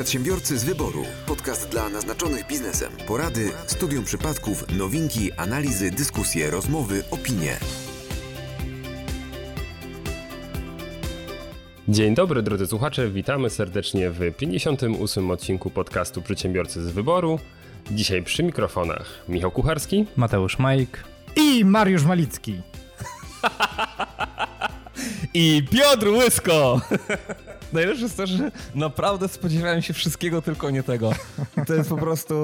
Przedsiębiorcy z wyboru. Podcast dla naznaczonych biznesem. Porady, studium przypadków, nowinki, analizy, dyskusje, rozmowy, opinie. Dzień dobry drodzy słuchacze, witamy serdecznie w 58 odcinku podcastu Przedsiębiorcy z wyboru. Dzisiaj przy mikrofonach Michał Kucharski, Mateusz Majk i Mariusz Malicki. I Piotr Łysko! Najlepsze jest to, że naprawdę spodziewałem się wszystkiego, tylko nie tego. To jest po prostu...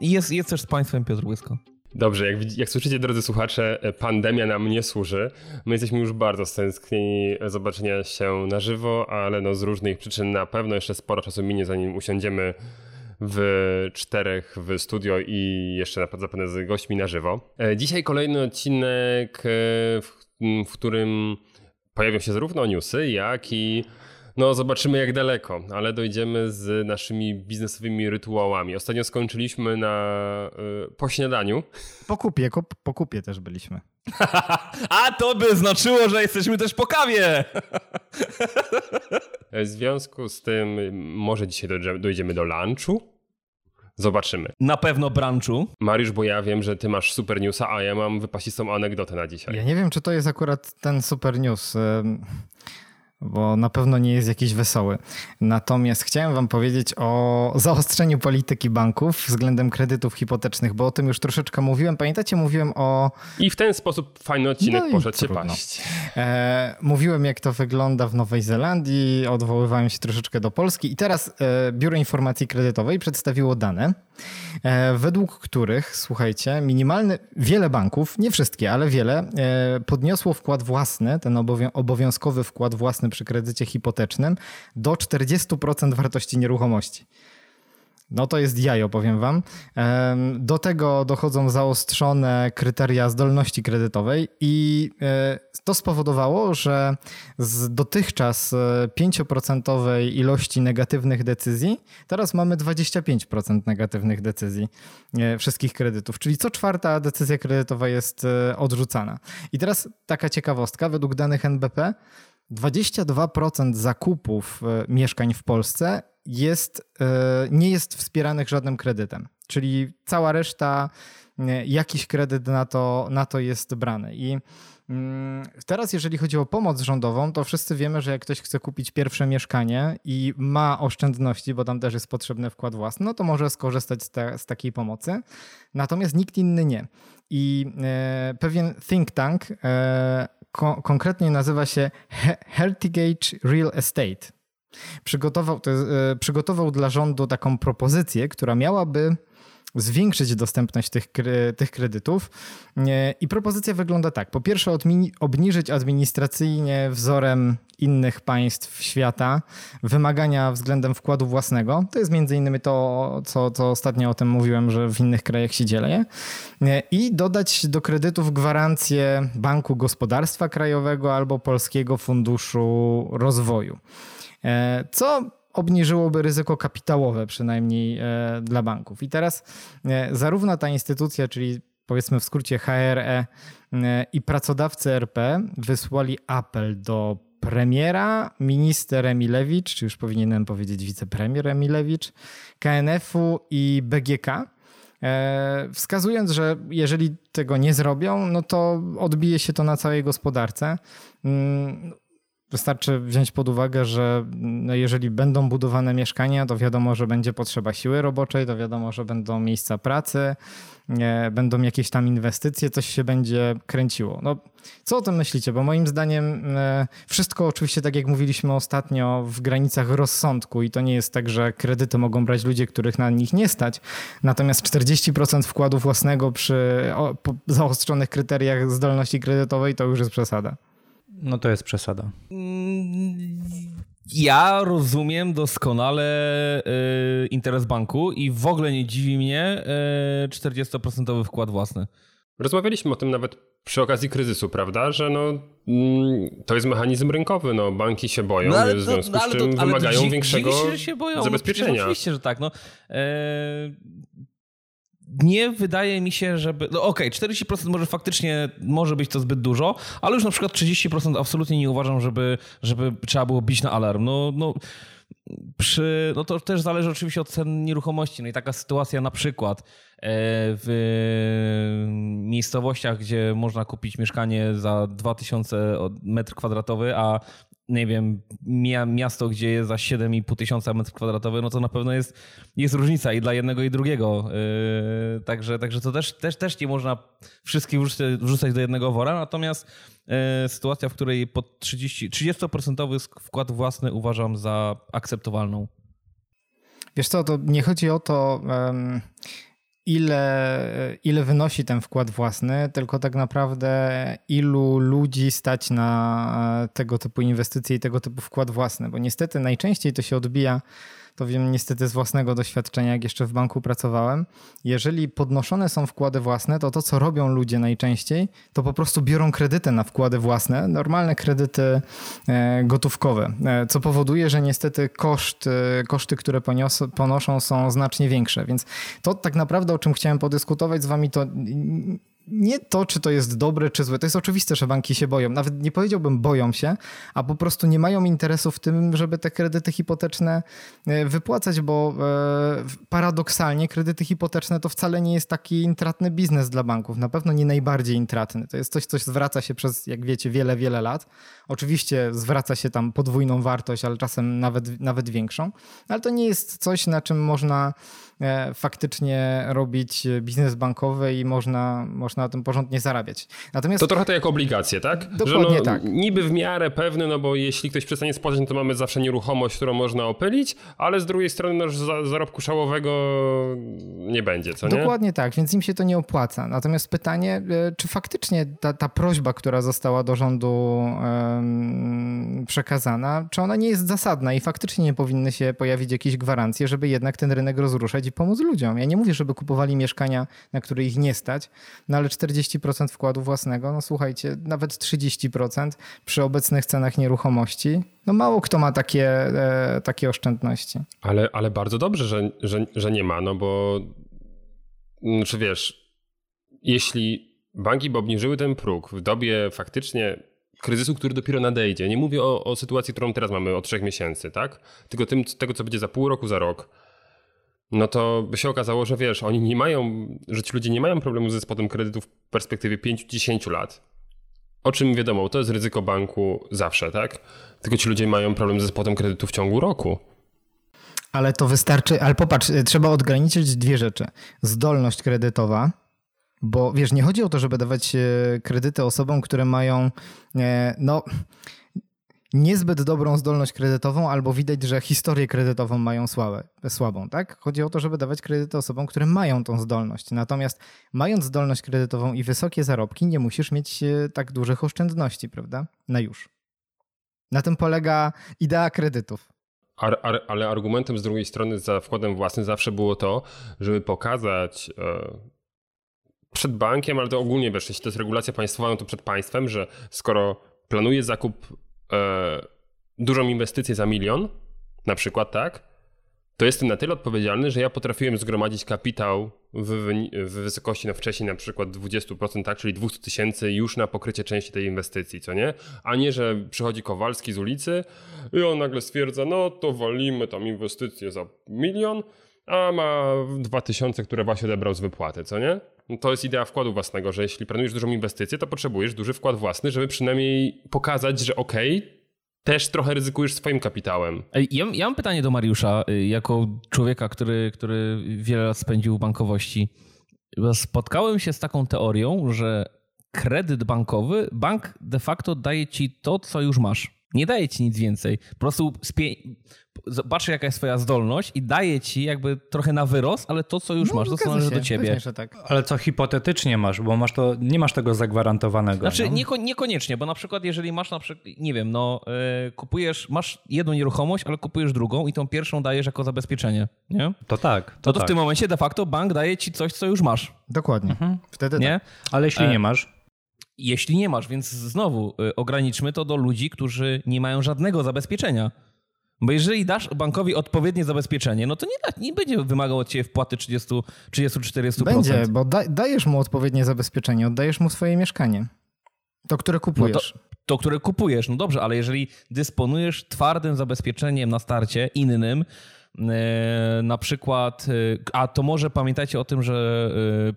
Jest, jest też z państwem Piotr Łysko. Dobrze, jak, jak słyszycie, drodzy słuchacze, pandemia nam nie służy. My jesteśmy już bardzo stęsknieni zobaczenia się na żywo, ale no z różnych przyczyn na pewno jeszcze sporo czasu minie, zanim usiądziemy w czterech w studio i jeszcze zapewne z gośćmi na żywo. E, dzisiaj kolejny odcinek, e, w, w którym pojawią się zarówno newsy, jak i no, zobaczymy jak daleko, ale dojdziemy z naszymi biznesowymi rytuałami. Ostatnio skończyliśmy na y, po śniadaniu. Po kupie, po kupie też byliśmy. A to by znaczyło, że jesteśmy też po kawie! w związku z tym może dzisiaj dojdziemy do lunchu. Zobaczymy. Na pewno branchu. Mariusz, bo ja wiem, że ty masz super newsa, a ja mam wypasistą anegdotę na dzisiaj. Ja nie wiem, czy to jest akurat ten super news bo na pewno nie jest jakiś wesoły. Natomiast chciałem Wam powiedzieć o zaostrzeniu polityki banków względem kredytów hipotecznych, bo o tym już troszeczkę mówiłem. Pamiętacie, mówiłem o. I w ten sposób fajny odcinek no poszedł się paść. E, mówiłem, jak to wygląda w Nowej Zelandii, odwoływałem się troszeczkę do Polski, i teraz e, Biuro Informacji Kredytowej przedstawiło dane, e, według których, słuchajcie, minimalny, wiele banków, nie wszystkie, ale wiele, e, podniosło wkład własny, ten obowiązkowy wkład własny przy kredycie hipotecznym do 40% wartości nieruchomości. No to jest jajo, powiem wam. Do tego dochodzą zaostrzone kryteria zdolności kredytowej i e, to spowodowało, że z dotychczas 5% e, ilości negatywnych decyzji, teraz mamy 25% negatywnych decyzji e, wszystkich kredytów, czyli co czwarta decyzja kredytowa jest odrzucana. I teraz taka ciekawostka, według danych NBP 22% zakupów e, mieszkań w Polsce jest, e, nie jest wspieranych żadnym kredytem. Czyli cała reszta, e, jakiś kredyt na to, na to jest brany. I mm, Teraz, jeżeli chodzi o pomoc rządową, to wszyscy wiemy, że jak ktoś chce kupić pierwsze mieszkanie i ma oszczędności, bo tam też jest potrzebny wkład własny, no to może skorzystać z, te, z takiej pomocy. Natomiast nikt inny nie. I pewien think tank ko konkretnie nazywa się Hertigage Real Estate. Przygotował, to, e, przygotował dla rządu taką propozycję, która miałaby zwiększyć dostępność tych, tych kredytów. I propozycja wygląda tak. Po pierwsze, obniżyć administracyjnie wzorem innych państw świata wymagania względem wkładu własnego. To jest między innymi to, co, co ostatnio o tym mówiłem, że w innych krajach się dzieje. I dodać do kredytów gwarancję Banku Gospodarstwa Krajowego albo Polskiego Funduszu Rozwoju. E, co obniżyłoby ryzyko kapitałowe, przynajmniej e, dla banków. I teraz e, zarówno ta instytucja, czyli powiedzmy w skrócie HRE i pracodawcy RP wysłali apel do premiera, minister Emilewicz, czy już powinienem powiedzieć wicepremier Emilewicz, KNF-u i BGK, wskazując, że jeżeli tego nie zrobią, no to odbije się to na całej gospodarce. Mm, Wystarczy wziąć pod uwagę, że no jeżeli będą budowane mieszkania, to wiadomo, że będzie potrzeba siły roboczej, to wiadomo, że będą miejsca pracy, będą jakieś tam inwestycje, coś się będzie kręciło. No, co o tym myślicie? Bo moim zdaniem e, wszystko oczywiście, tak jak mówiliśmy ostatnio, w granicach rozsądku i to nie jest tak, że kredyty mogą brać ludzie, których na nich nie stać. Natomiast 40% wkładu własnego przy zaostrzonych kryteriach zdolności kredytowej to już jest przesada. No to jest przesada. Ja rozumiem doskonale y, interes banku i w ogóle nie dziwi mnie y, 40% wkład własny. Rozmawialiśmy o tym nawet przy okazji kryzysu, prawda? Że no, mm, to jest mechanizm rynkowy, no, banki się boją, no, w związku no, z czym to, wymagają większego się boją, no zabezpieczenia. No, oczywiście, że tak. No. E, nie wydaje mi się, żeby. No okej, okay, 40% może faktycznie może być to zbyt dużo, ale już na przykład 30% absolutnie nie uważam, żeby, żeby trzeba było bić na alarm. No, no przy, no to też zależy oczywiście od cen nieruchomości. No i taka sytuacja na przykład e, w miejscowościach, gdzie można kupić mieszkanie za 2000 metr kwadratowy, a nie wiem, miasto, gdzie jest za 7,5 tysiąca metrów kwadratowych, no to na pewno jest, jest różnica i dla jednego i drugiego. Yy, także, także to też, też, też nie można wszystkich wrzucać, do jednego wora, natomiast yy, sytuacja, w której pod 30, 30% wkład własny uważam za akceptowalną. Wiesz co, to nie chodzi o to... ile, ile wynosi ten wkład własny, tylko tak naprawdę ilu ludzi stać na tego typu inwestycje i tego typu wkład własny, bo niestety najczęściej to się odbija to wiem niestety z własnego doświadczenia, jak jeszcze w banku pracowałem. Jeżeli podnoszone są wkłady własne, to to, co robią ludzie najczęściej, to po prostu biorą kredyty na wkłady własne, normalne kredyty e, gotówkowe, e, co powoduje, że niestety koszt, e, koszty, które ponios, ponoszą są znacznie większe. Więc to tak naprawdę, o czym chciałem podyskutować z wami, to nie to, czy to jest dobre, czy złe. To jest oczywiste, że banki się boją. Nawet nie powiedziałbym boją się, a po prostu nie mają interesu w tym, żeby te kredyty hipoteczne e, wypłacać, bo e, paradoksalnie kredyty hipoteczne to wcale nie jest taki intratny biznes dla banków. Na pewno nie najbardziej intratny. To jest coś, co zwraca się przez, jak wiecie, wiele, wiele lat. Oczywiście zwraca się tam podwójną wartość, ale czasem nawet, nawet większą. Ale to nie jest coś, na czym można faktycznie robić biznes bankowy i można, można na tym porządnie zarabiać. Natomiast... To trochę to jak obligacje, tak? Dokładnie no, tak. Niby w miarę pewny, no bo jeśli ktoś przestanie spłacać, no to mamy zawsze nieruchomość, którą można opylić, ale z drugiej strony no, zarobku szałowego nie będzie, co nie? Dokładnie tak, więc im się to nie opłaca. Natomiast pytanie, e, czy faktycznie ta, ta prośba, która została do rządu um, przekazana, czy ona nie jest zasadna i faktycznie nie powinny się pojawić jakieś gwarancje, żeby jednak ten rynek rozruszać pomóc ludziom. Ja nie mówię, żeby kupowali mieszkania, na które ich nie stać, no ale 40% wkładu własnego, no słuchajcie, nawet 30% przy obecnych cenach nieruchomości, no mało kto ma takie, e, takie oszczędności. Ale, ale bardzo dobrze, że, że, że nie ma, no bo mm, czy wiesz, jeśli banki by obniżyły ten próg w dobie faktycznie kryzysu, który dopiero nadejdzie. Nie mówię o, o sytuacji, którą teraz mamy od trzech miesięcy, tak? Tylko tym, tego, co będzie za pół roku, za rok no to by się okazało, że wiesz, oni nie mają, że ci ludzie nie mają problemu ze spłatem kredytów w perspektywie 5-10 lat. O czym wiadomo, to jest ryzyko banku zawsze, tak? Tylko ci ludzie mają problem ze spłatem kredytu w ciągu roku. Ale to wystarczy, ale popatrz, trzeba odgraniczyć dwie rzeczy. Zdolność kredytowa, bo wiesz, nie chodzi o to, żeby dawać e, kredyty osobom, które mają, e, no niezbyt dobrą zdolność kredytową, albo widać, że historię kredytową mają słabe, słabą, tak? Chodzi o to, żeby dawać kredyty osobom, które mają tą zdolność. Natomiast mając zdolność kredytową i wysokie zarobki, nie musisz mieć e, tak dużych oszczędności, prawda? Na już. Na tym polega idea kredytów. Ar, ar, ale argumentem z drugiej strony za wkładem własnym zawsze było to, żeby pokazać przed bankiem, ale to ogólnie wiesz, jeśli to jest regulacja państwowa, no to przed państwem, że skoro planuje zakup e, dużą inwestycję za milion, na przykład, tak, to jestem na tyle odpowiedzialny, że ja potrafiłem zgromadzić kapitał w, w wysokości no wcześniej na przykład 20%, tak, czyli 200 tysięcy już na pokrycie części tej inwestycji, co nie? A nie, że przychodzi Kowalski z ulicy i on nagle stwierdza, no to walimy tam inwestycję za milion, a ma 2000, które właśnie odebrał z wypłaty, co nie? No to jest idea wkładu własnego, że jeśli planujesz dużą inwestycję, to potrzebujesz duży wkład własny, żeby przynajmniej pokazać, że okej, okay, też trochę ryzykujesz swoim kapitałem. Ja, ja, mam pytanie do Mariusza, y, jako człowieka, który, który wiele lat spędził w bankowości. Spotkałem się z taką teorią, że kredyt bankowy, bank de facto daje ci to, co już masz. Nie daje ci nic więcej. Po prostu patrzy, jaka jest twoja zdolność i daje ci jakby trochę na wyrost, ale to, co już no, masz, to co należy do ciebie. Pewnie, tak. Ale co hipotetycznie masz, bo masz to, nie masz tego zagwarantowanego. Znaczy, no? nieko, niekoniecznie, bo na przykład jeżeli masz na przykład, nie wiem, no yy, kupujesz, masz jedną nieruchomość, ale kupujesz drugą i tą pierwszą dajesz jako zabezpieczenie, nie? To tak. To, to, to tak. w tym momencie de facto bank daje ci coś, co już masz. Dokładnie. Mhm. Wtedy nie? Tak. Ale jeśli e... nie masz? Jeśli nie masz, więc znowu y, ograniczmy to do ludzi, którzy nie mają żadnego zabezpieczenia. Bo jeżeli dasz bankowi odpowiednie zabezpieczenie, no to nie, nie będzie wymagał od ciebie wpłaty 30-40%. Będzie, bo da, dajesz mu odpowiednie zabezpieczenie, oddajesz mu swoje mieszkanie. To, które kupujesz. No to, to, które kupujesz. No dobrze, ale jeżeli dysponujesz twardym zabezpieczeniem na starcie, innym, E, na przykład, e, a to może pamiętajcie o tym, że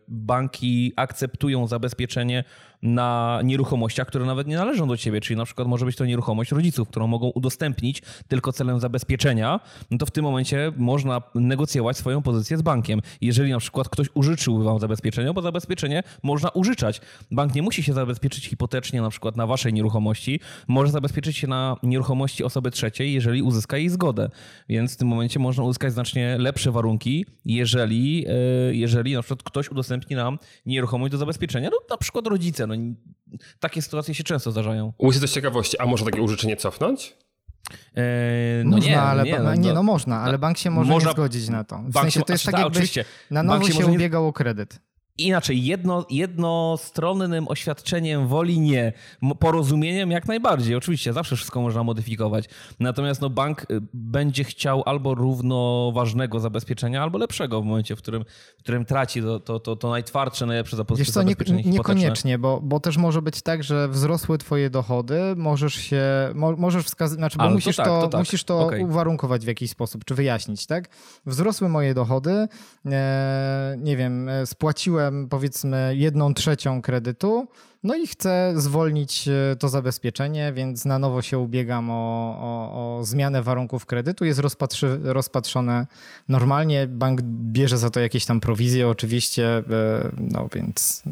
banki akceptują zabezpieczenie na nieruchomościach, które nawet nie należą do ciebie, czyli na przykład może być to nieruchomość rodziców, którą mogą udostępnić tylko celem zabezpieczenia, no to w tym momencie można negocjować swoją pozycję z bankiem. Jeżeli na przykład ktoś użyczył wam zabezpieczenie, bo zabezpieczenie można użyczać. Bank nie musi się zabezpieczyć hipotecznie na przykład na waszej nieruchomości, może zabezpieczyć się na nieruchomości osoby trzeciej, jeżeli uzyska jej zgodę. Więc w tym momencie można uzyskać znacznie lepsze warunki, jeżeli, e, jeżeli na przykład ktoś udostępni nam nieruchomość do zabezpieczenia, no na przykład rodzice. No, takie sytuacje się często zdarzają. Łysie z ciekawości, a może takie użyczenie cofnąć? Eee, no można, nie, ale nie, no, nie, no można, ale bank się może można, nie zgodzić na to. W sensie to jest tak, jakbyś na nowo się, się ubiegał nie... o kredyt. Inaczej, jedno, jednostronnym oświadczeniem woli nie, porozumieniem jak najbardziej. Oczywiście, zawsze wszystko można modyfikować. Natomiast no, bank y, będzie chciał albo równoważnego zabezpieczenia, albo lepszego w momencie, w którym, w którym traci to, to, to, to najtwardsze, najlepsze Wiesz co, nie, Niekoniecznie, bo, bo też może być tak, że wzrosły twoje dochody, możesz się, mo, możesz wskazać, znaczy, bo musisz to, tak, to, tak. musisz to okay. uwarunkować w jakiś sposób, czy wyjaśnić, tak? Wzrosły moje dochody, e, nie wiem, e, powiedzmy jedną trzecią kredytu, no i chcę zwolnić e, to zabezpieczenie, więc na nowo się ubiegam o, o, o zmianę warunków kredytu. Jest rozpatrzy, rozpatrzone normalnie, bank bierze za to jakieś tam prowizje oczywiście, e, no więc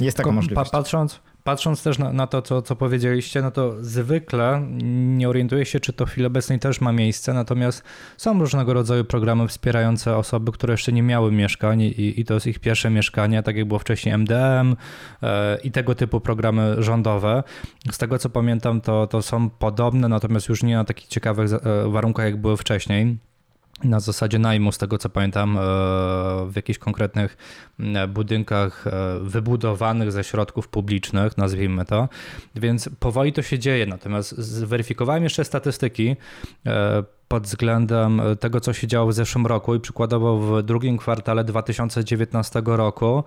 jest taka możliwość. Patrząc, patrząc też na, na to, co, co powiedzieliście, no to zwykle nie orientuję się, czy to w chwili obecnej też ma miejsce, natomiast są różnego rodzaju programy wspierające osoby, które jeszcze nie miały mieszkań i, i to jest ich pierwsze mieszkanie, tak jak było wcześniej MDM e, i tego typu programy rządowe. Z tego co pamiętam, to, to są podobne, natomiast już nie na takich ciekawych e, warunkach, jak były wcześniej na zasadzie najmu, z tego co pamiętam, e, w jakichś konkretnych budynkach e, wybudowanych ze środków publicznych, nazwijmy to. Więc powoli to się dzieje. Natomiast zweryfikowałem jeszcze statystyki e, pod względem tego, co się działo w zeszłym roku i przykładowo w drugim kwartale 2019 roku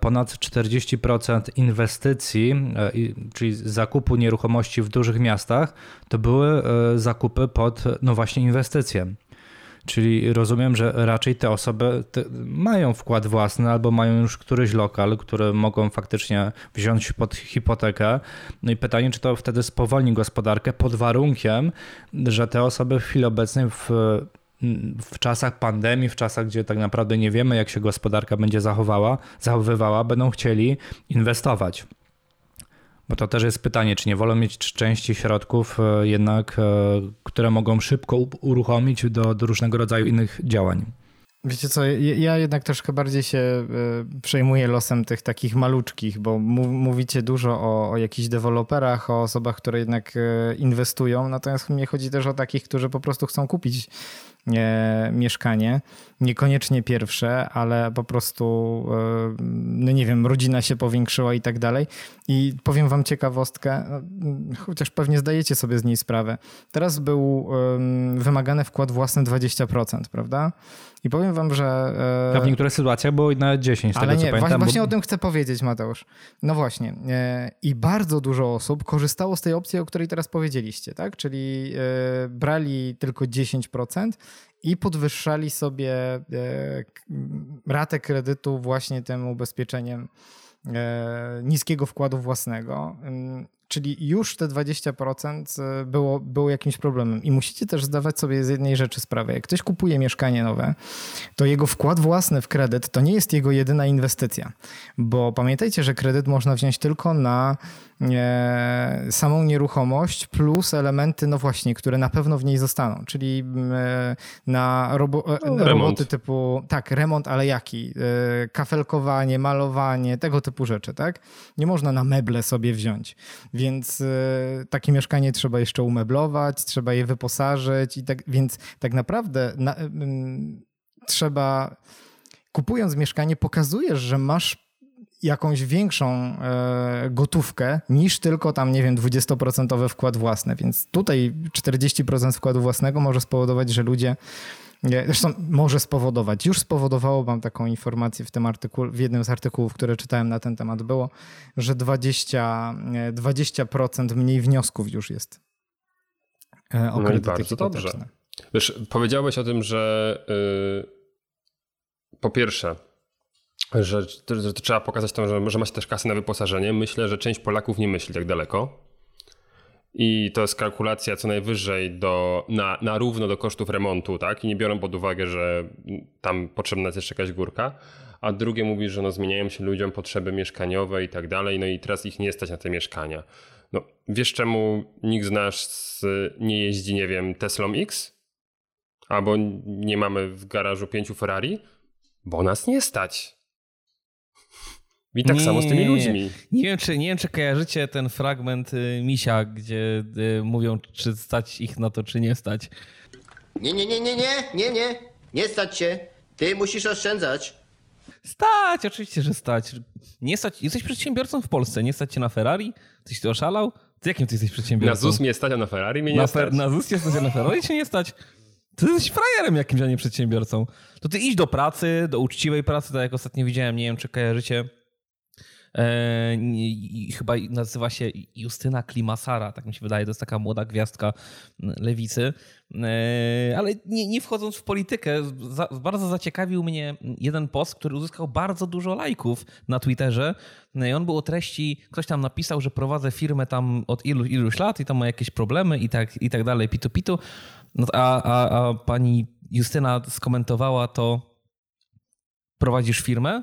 ponad 40% inwestycji, czyli zakupu nieruchomości w dużych miastach, to były zakupy pod, no właśnie, inwestycje. Czyli rozumiem, że raczej te osoby te mają wkład własny albo mają już któryś lokal, który mogą faktycznie wziąć pod hipotekę. No i pytanie, czy to wtedy spowolni gospodarkę pod warunkiem, że te osoby w chwili obecnej w w czasach pandemii, w czasach, gdzie tak naprawdę nie wiemy, jak się gospodarka będzie zachowała, zachowywała, będą chcieli inwestować. Bo to też jest pytanie, czy nie wolą mieć części środków e, jednak, e, które mogą szybko uruchomić do, do różnego rodzaju innych działań. Wiecie co, ja jednak troszkę bardziej się e, przejmuję losem tych takich maluczkich, bo mówicie dużo o, o jakichś deweloperach, o osobach, które jednak inwestują, natomiast mnie chodzi też o takich, którzy po prostu chcą kupić mieszkanie. Niekoniecznie pierwsze, ale po prostu, e, no nie wiem, rodzina się powiększyła i tak dalej. I powiem wam ciekawostkę, no, chociaż pewnie zdajecie sobie z niej sprawę. Teraz był wymagany wkład własny 20%, prawda? I powiem wam, że... E, A w niektórych sytuacjach było na 10, z ale tego nie, co pamiętam. Właśnie bo... o tym chcę powiedzieć, Mateusz. No właśnie. E, I bardzo dużo osób korzystało z tej opcji, o której teraz powiedzieliście, tak? Czyli brali tylko 10% i podwyższali sobie e, ratę kredytu właśnie tym ubezpieczeniem e, niskiego wkładu własnego. Czyli już te 20% e, było, było jakimś problemem. I musicie też zdawać sobie z jednej rzeczy sprawę. Jak ktoś kupuje mieszkanie nowe, to jego wkład własny w kredyt to nie jest jego jedyna inwestycja. Bo pamiętajcie, że kredyt można wziąć tylko na e, samą nieruchomość plus elementy, no właśnie, które na pewno w niej zostaną. Czyli e, na robo, e, no, roboty typu, tak, remont, ale jaki? E, kafelkowanie, malowanie, tego typu rzeczy, tak? Nie można na meble sobie wziąć. Więc y, takie mieszkanie trzeba jeszcze umeblować, trzeba je wyposażyć i tak, więc tak naprawdę na, trzeba kupując mieszkanie pokazujesz, że masz jakąś większą y, gotówkę niż tylko tam, nie wiem, 20% wkład własny. Więc tutaj 40% wkładu własnego może spowodować, że ludzie zresztą może spowodować. Już spowodowało, mam taką informację w tym artykule, w jednym z artykułów, które czytałem na ten temat było, że 20, 20% mniej wniosków już jest e, o No i bardzo dobrze. Wiesz, powiedziałeś o tym, że yy, po pierwsze, że, że trzeba pokazać to, że, że macie też kasy na wyposażenie. Myślę, że część Polaków nie myśli tak daleko. I to jest kalkulacja co najwyżej do, na, na równo do kosztów remontu, tak? I nie biorą pod uwagę, że tam potrzebna jest jeszcze jakaś górka. A drugie mówi, że no zmieniają się ludziom potrzeby mieszkaniowe i tak dalej, no i teraz ich nie stać na te mieszkania. No, wiesz czemu nikt z nas nie jeździ, nie wiem, Teslą X? Albo nie mamy w garażu pięciu Ferrari? Bo nas nie stać. I tak Nie, samo z tymi ludźmi. Nie wiem, czy, nie wiem, czy kojarzycie ten fragment y, Misia, gdzie y, mówią, czy stać ich na to, czy nie stać. Nie, nie, nie, nie, nie, nie, nie. Nie stać się. Ty musisz oszczędzać. Stać, oczywiście, że stać. Nie stać. Jesteś przedsiębiorcą w Polsce, nie stać cię na Ferrari? Tyś ty oszalał? Ty jakim ty jesteś przedsiębiorcą? Na ZUS mnie stać, a na Ferrari mnie nie na, stać. fer- na ZUS nie stać, a na Ferrari się nie stać. Ty jesteś frajerem jakimś, a nie przedsiębiorcą. To ty idź do pracy, do uczciwej pracy, tak jak ostatnio widziałem, nie wiem, czy kojarzycie. E, chyba nazywa się Justyna Klimasara, tak mi się wydaje, to jest taka młoda gwiazdka lewicy. E, ale nie, nie wchodząc w politykę, za, bardzo zaciekawił mnie jeden post, który uzyskał bardzo dużo lajków na Twitterze. I on był o treści, ktoś tam napisał, że prowadzę firmę tam od ilu, iluś lat i tam ma jakieś problemy i tak, i tak dalej, pitu pitu. No, a, a, a pani Justyna skomentowała to, prowadzisz firmę,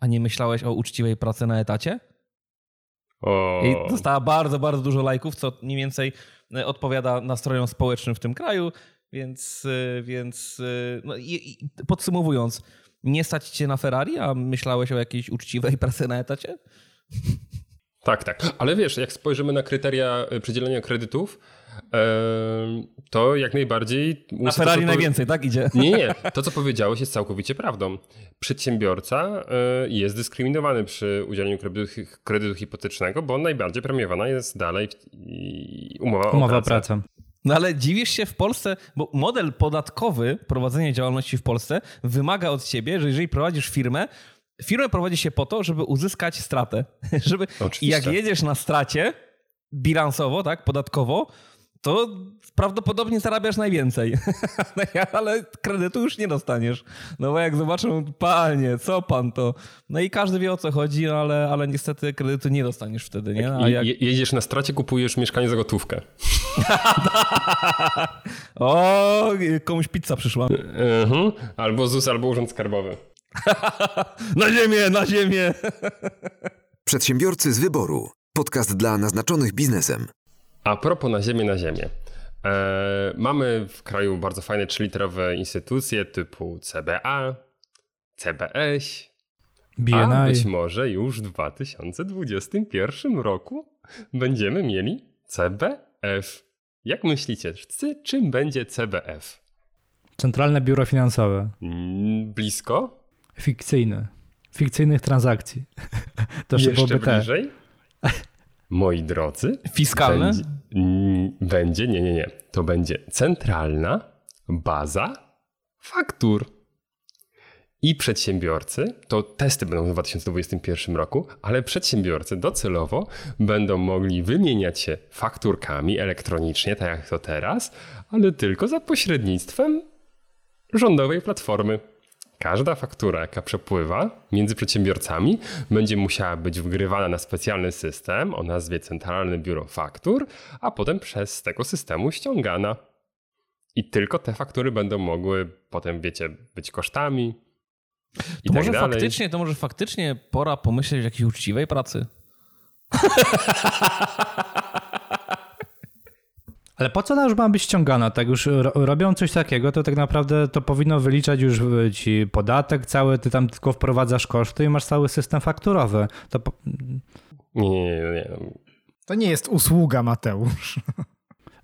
a nie myślałeś o uczciwej pracy na etacie? O, I dostała bardzo, bardzo dużo lajków, co mniej więcej e, odpowiada nastrojom społecznym w tym kraju, więc, e, więc e, no i, i podsumowując, nie stać cię na Ferrari, a myślałeś o jakiejś uczciwej pracy na etacie? Tak, tak. Ale wiesz, jak spojrzymy na kryteria przydzielenia kredytów, to jak najbardziej... Na to, Ferrari powie- najwięcej, tak idzie? Nie, nie. To, co powiedziałeś, jest całkowicie prawdą. Przedsiębiorca y, jest dyskryminowany przy udzieleniu kredytu, kredytu hipotecznego, bo najbardziej premiowana jest dalej umowa, Umowa o o pracę. No ale dziwisz się w Polsce, bo model podatkowy prowadzenia działalności w Polsce wymaga od ciebie, że jeżeli prowadzisz firmę, firmę prowadzi się po to, żeby uzyskać stratę. żeby, I jak jedziesz na stracie bilansowo, tak, podatkowo, to prawdopodobnie zarabiasz najwięcej. ale kredytu już nie dostaniesz. No bo jak zobaczą, panie, co pan to? No i każdy wie o co chodzi, no ale, ale niestety kredytu nie dostaniesz wtedy, nie? A jak... je- Jedziesz na stracie, kupujesz mieszkanie za gotówkę. O, komuś pizza przyszła. Mhm. Albo ZUS, albo Urząd Skarbowy. Na ziemię, na ziemię! Przedsiębiorcy z wyboru. Podcast dla naznaczonych biznesem. A propos na ziemię, na ziemię. E, mamy w kraju bardzo fajne trzyliterowe instytucje typu CBA, CBS, a BNI. być może już w 2021 roku będziemy mieli CBF. Jak myślicie, czym będzie CBF? Centralne Biuro Finansowe. Mm, Blisko? Fikcyjne. Fikcyjnych transakcji. To jeszcze byłoby te. Moi drodzy, Fiskalne? Będzie, będzie, nie, nie, nie. To będzie centralna baza faktur. I przedsiębiorcy, to testy będą w 2021 roku, ale przedsiębiorcy docelowo będą mogli wymieniać się fakturkami elektronicznie, tak jak to teraz, ale tylko za pośrednictwem rządowej platformy. Każda faktura, jaka przepływa między przedsiębiorcami, będzie musiała być wgrywana na specjalny system o nazwie Centralne Biuro Faktur, a potem przez tego systemu ściągana. I tylko te faktury będą mogły potem, wiecie, być kosztami. I To tak może dalej. faktycznie, to może faktycznie pora pomyśleć o jakiejś uczciwej pracy. Ale po co ona już ma być ściągana? Tak już ro- robią coś takiego, to tak naprawdę to powinno wyliczać już y, ci podatek cały, ty tam tylko wprowadzasz koszty i masz cały system fakturowy. To po... Nie, nie, nie. To nie jest usługa, Mateusz.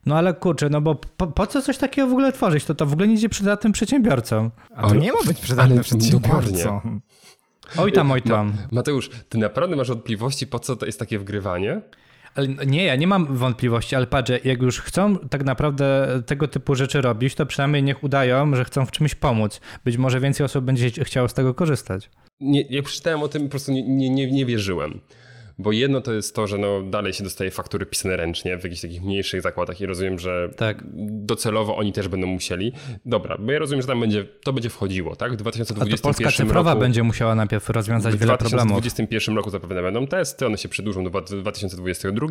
No ale kurczę, no bo po, po co coś takiego w ogóle tworzyć? To to w ogóle nie idzie przydatnym przedsiębiorcom. A to Ale- nie ma być przydatne ale przedsiębiorcom. Oj tam, oj tam. Mateusz, ty naprawdę masz wątpliwości, po co to jest takie wgrywanie? Nie, ja nie mam wątpliwości, ale patrz, jak już chcą tak naprawdę tego typu rzeczy robić, to przynajmniej niech udają, że chcą w czymś pomóc. Być może więcej osób będzie chciało z tego korzystać. Nie, jak przeczytałem o tym, po prostu nie, nie, nie wierzyłem. Bo jedno to jest to, że no dalej się dostaje faktury pisane ręcznie w jakichś takich mniejszych zakładach i rozumiem, że tak. docelowo oni też będą musieli. Dobra, bo ja rozumiem, że tam będzie, to będzie wchodziło, tak? W 2021 A to Polska cyfrowa roku, będzie musiała najpierw rozwiązać wiele problemów. W 2021 roku zapewne będą testy, one się przedłużą do 2022.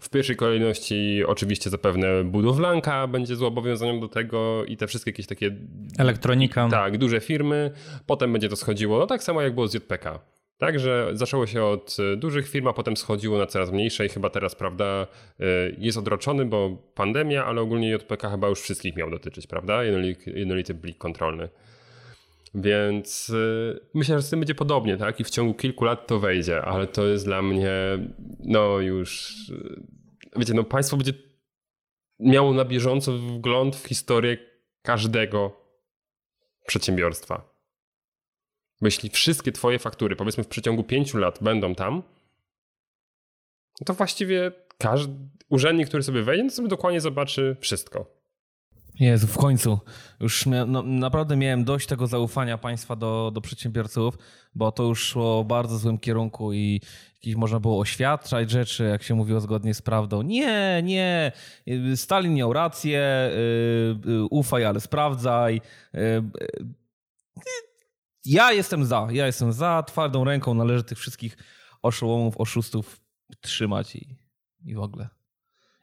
W pierwszej kolejności oczywiście zapewne budowlanka będzie zobowiązaniem do tego i te wszystkie jakieś takie... Elektronika. Tak, duże firmy. Potem będzie to schodziło, no tak samo jak było z JPK. Także zaczęło się od y, dużych firm, a potem schodziło na coraz mniejsze i chyba teraz, prawda, y, jest odroczony, bo pandemia, ale ogólnie JPK chyba już wszystkich miał dotyczyć, prawda? Jednolity, blik kontrolny. Więc y, myślę, że z tym będzie podobnie, tak? I w ciągu kilku lat to wejdzie, ale to jest dla mnie, no już, wiecie, no państwo będzie miało na bieżąco wgląd w historię każdego przedsiębiorstwa. Jeśli wszystkie twoje faktury, powiedzmy w przeciągu pięciu lat będą tam, no to właściwie każdy urzędnik, który sobie wejdzie, to sobie dokładnie zobaczy wszystko. Jezu, w końcu. Już mia, no, naprawdę miałem dość tego zaufania państwa do, do przedsiębiorców, bo to już szło w bardzo złym kierunku i jakieś można było oświadczać rzeczy, jak się mówiło zgodnie z prawdą. Nie, nie, Stalin miał rację, yy, ufaj, ale sprawdzaj. Yy, ja jestem za, ja jestem za. Twardą ręką należy tych wszystkich oszołomów, oszustów trzymać i, i w ogóle.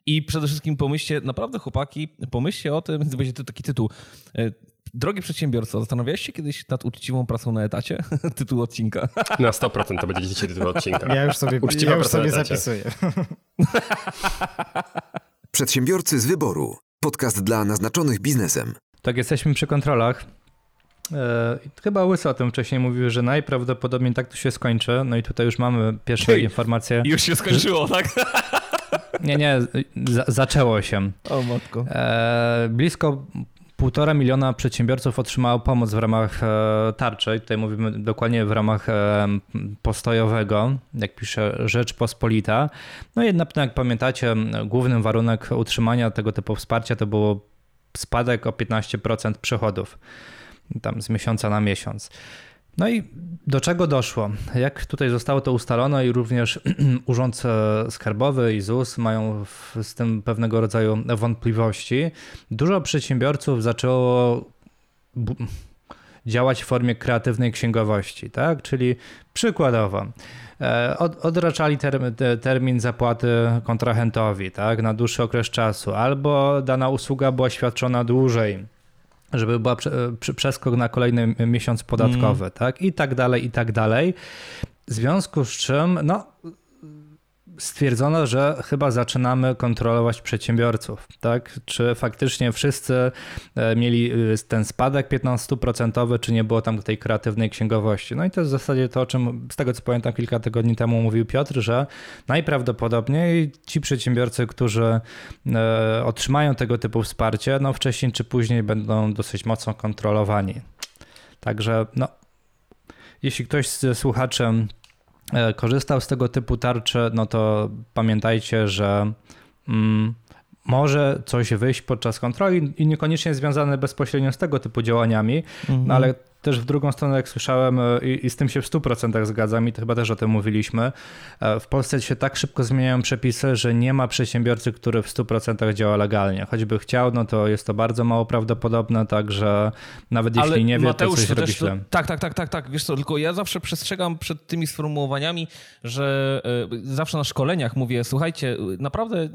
I przede wszystkim pomyślcie, naprawdę chłopaki, pomyślcie o tym, będzie to taki tytuł. E, drogi przedsiębiorco, zastanawiałeś się kiedyś nad uczciwą pracą na etacie? tytuł odcinka. Na 100% to będzie dzisiaj tytuł odcinka. Ja już sobie, Uczciwa ja już sobie zapisuję. Przedsiębiorcy z wyboru. Podcast dla naznaczonych biznesem. Tak, jesteśmy przy kontrolach. E, chyba Łysy o tym wcześniej mówił, że najprawdopodobniej tak to się skończy. No i tutaj już mamy pierwsze Hej, informacje. Już się skończyło, że... tak? Nie, nie, zaczęło się. O matko. E, blisko półtora miliona przedsiębiorców otrzymało pomoc w ramach e, tarczy. Tutaj mówimy dokładnie w ramach e, postojowego, jak pisze Rzeczpospolita. No i na pewno, jak pamiętacie, głównym warunek utrzymania tego typu wsparcia to było spadek o 15% przychodów tam z miesiąca na miesiąc. No i do czego doszło? Jak tutaj zostało to ustalone i również Urząd Skarbowy i ZUS mają z tym pewnego rodzaju wątpliwości. Dużo przedsiębiorców zaczęło działać w formie kreatywnej księgowości, tak? Czyli przykładowo e, od, odraczali termin, termin zapłaty kontrahentowi, tak? Na dłuższy okres czasu, albo dana usługa była świadczona dłużej żeby była przeskok na kolejny miesiąc podatkowy, mm. tak? I tak dalej, i tak dalej. W związku z czym, no, stwierdzono, że chyba zaczynamy kontrolować przedsiębiorców, tak? Czy faktycznie wszyscy e, mieli e, ten spadek 15%, czy nie było tam tej kreatywnej księgowości. No i to jest w zasadzie to, o czym z tego co pamiętam kilka tygodni temu mówił Piotr, że najprawdopodobniej ci przedsiębiorcy, którzy e, otrzymają tego typu wsparcie, no wcześniej czy później będą dosyć mocno kontrolowani. Także no, jeśli ktoś z słuchaczem korzystał z tego typu tarczy, no to pamiętajcie, że mm, może coś wyjść podczas kontroli i niekoniecznie związane bezpośrednio z tego typu działaniami, mhm. no ale też w drugą stronę, jak słyszałem, e, i, i, z tym się w 100% zgadzam, i to chyba też o tym mówiliśmy, e, w Polsce się tak szybko zmieniają przepisy, że nie ma przedsiębiorcy, który w 100% działa legalnie. Choćby chciał, no to jest to bardzo mało prawdopodobne, także nawet jeśli Ale nie wie, Mateusz, to coś robi źle. Tak, tak, tak, tak, tak. Wiesz co, tylko ja zawsze przestrzegam przed tymi sformułowaniami, że y, zawsze na szkoleniach mówię, słuchajcie, naprawdę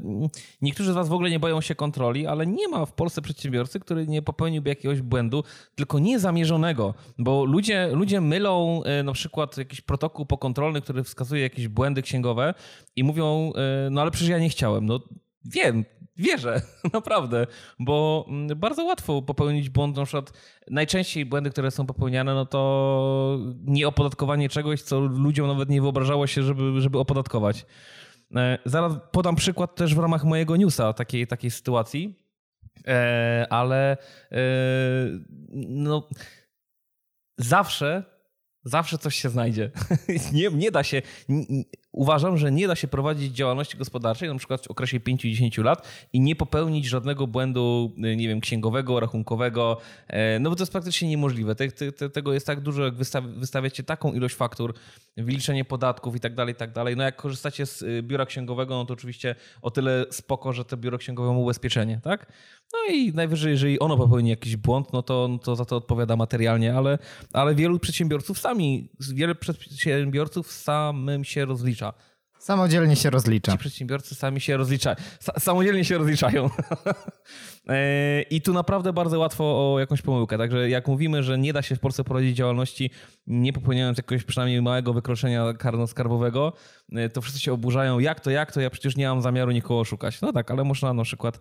niektórzy z was w ogóle nie boją się kontroli, ale nie ma w Polsce przedsiębiorcy, który nie popełniłby jakiegoś błędu, tylko niezamierzonego. Bo ludzie, ludzie mylą e, na przykład jakiś protokół pokontrolny, który wskazuje jakieś błędy księgowe i mówią, e, no ale przecież ja nie chciałem. No wiem, wierzę, naprawdę, bo mm, bardzo łatwo popełnić błąd, na przykład najczęściej błędy, które są popełniane, no to nieopodatkowanie czegoś, co ludziom nawet nie wyobrażało się, żeby, żeby opodatkować. E, zaraz podam przykład też w ramach mojego newsa takiej, takiej sytuacji, ale no zawsze, zawsze coś się znajdzie. nie, nie da się. Uważam, że nie da się prowadzić działalności gospodarczej, na przykład w okresie 5-10 lat i nie popełnić żadnego błędu, y, nie wiem, księgowego, rachunkowego, e, no bo to jest praktycznie niemożliwe. Te, te, tego jest tak dużo, jak wystawiacie taką ilość faktur, wyliczenie podatków i tak dalej, i tak dalej. No jak korzystacie z y, biura księgowego, no to oczywiście o tyle spoko, że to biuro księgowe ma ubezpieczenie, tak? No i najwyżej, jeżeli ono popełni jakiś błąd, no to, no to za to odpowiada materialnie, ale, ale wielu przedsiębiorców sami, wiele przedsiębiorców samym się rozlicza. Samodzielnie się rozlicza. Ci przedsiębiorcy sami się rozliczają. Samodzielnie się rozliczają. E, I tu naprawdę bardzo łatwo o jakąś pomyłkę. Także jak mówimy, że nie da się w Polsce prowadzić działalności, nie popełniając jakiegoś przynajmniej małego wykroczenia karno-skarbowego, e, to wszyscy się oburzają. Jak to, jak to? Ja przecież nie mam zamiaru nikogo szukać. No tak, ale można na przykład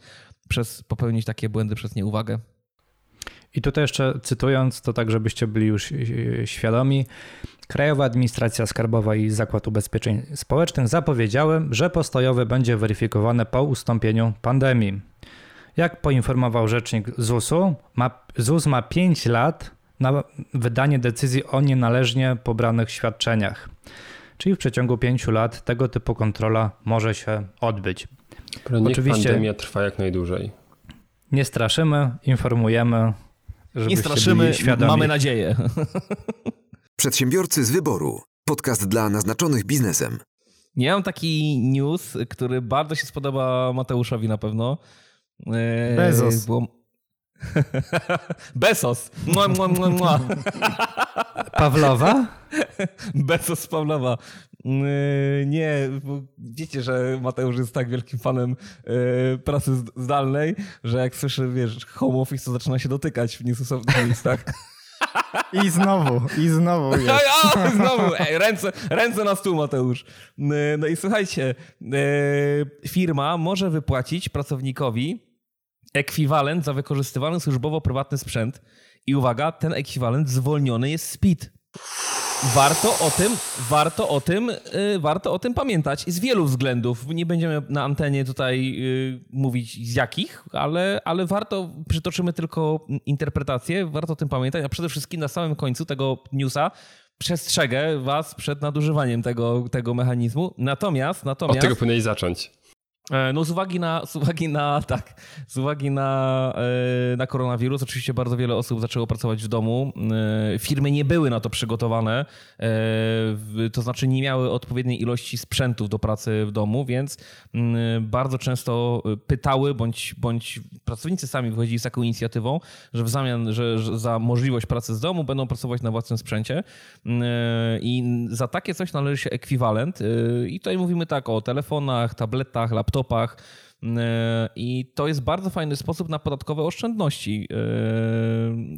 przez popełnić takie błędy przez nieuwagę. I tutaj jeszcze cytując, to tak, żebyście byli już e, świadomi, Krajowa Administracja Skarbowa i Zakład Ubezpieczeń Społecznych zapowiedziały, że postojowe będzie weryfikowane po ustąpieniu pandemii. Jak poinformował rzecznik ZUS-u, ma, ZUS ma 5 lat na wydanie decyzji o nienależnie pobranych świadczeniach. Czyli w przeciągu 5 lat tego typu kontrola może się odbyć. Niech Oczywiście pandemia trwa jak najdłużej. Nie straszymy, informujemy. Nie straszymy, mamy nadzieję. Przedsiębiorcy z wyboru. Podcast dla naznaczonych biznesem. Nie mam taki news, który bardzo się spodoba Mateuszowi na pewno. Eee, Bezos. Było... Bezos. Mua, mua, mua, mua. Pawlowa? Bezos Pawlowa. Eee, nie, wiecie, że Mateusz jest tak wielkim fanem eee, pracy zdalnej, że jak słyszy, wiesz, home office, to zaczyna się dotykać w niestosownych miejscach. I znowu, i znowu jest. O, znowu, Ej, ręce, ręce na stół, Mateusz. No i słuchajcie, firma może wypłacić pracownikowi ekwiwalent za wykorzystywany służbowo prywatny sprzęt i uwaga, ten ekwiwalent zwolniony jest z PIT. Warto o tym, warto o tym, yy, warto o tym pamiętać z wielu względów. Nie będziemy na antenie tutaj yy, mówić z jakich, ale, ale warto, przytoczymy tylko interpretację, warto o tym pamiętać, a przede wszystkim na samym końcu tego newsa przestrzegę was przed nadużywaniem tego, tego mechanizmu. Natomiast, natomiast... Od tego powinieneś zacząć. E, no z uwagi na, z uwagi na, tak, z uwagi na, e, na koronawirus oczywiście bardzo wiele osób zaczęło pracować w domu. E, firmy nie były na to przygotowane, to znaczy nie miały odpowiedniej ilości sprzętów do pracy w domu, więc bardzo często pytały, bądź, bądź pracownicy sami wychodzili z taką inicjatywą, że w zamian, że, że za możliwość pracy z domu będą pracować na własnym sprzęcie i za takie coś należy się ekwiwalent i tutaj mówimy tak o telefonach, tabletach, laptopach, laptopach. E, I to jest bardzo fajny sposób na podatkowe oszczędności, e,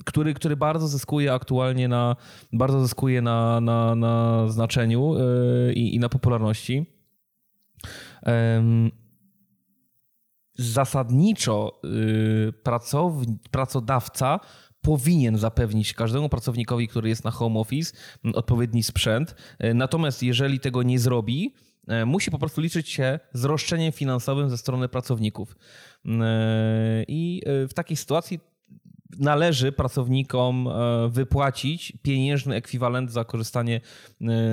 który, który bardzo zyskuje aktualnie na, bardzo zyskuje na, na, na znaczeniu e, i, i na popularności. Zasadniczo pracodawca powinien zapewnić każdemu pracownikowi, który jest na home office, odpowiedni sprzęt. Natomiast jeżeli tego nie zrobi, musi po prostu liczyć się z roszczeniem finansowym ze strony pracowników. E, I e, w takiej sytuacji należy pracownikom wypłacić pieniężny ekwiwalent za korzystanie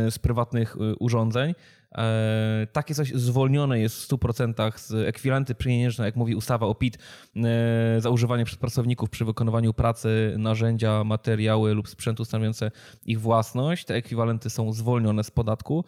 z prywatnych urządzeń. E, takie coś zwolnione jest w 100% z ekwiwalenty pieniężne, jak mówi ustawa o PIT, e, za używanie przez pracowników przy wykonywaniu pracy narzędzia, materiały lub sprzętu stanowiące ich własność. Te ekwiwalenty są zwolnione z podatku.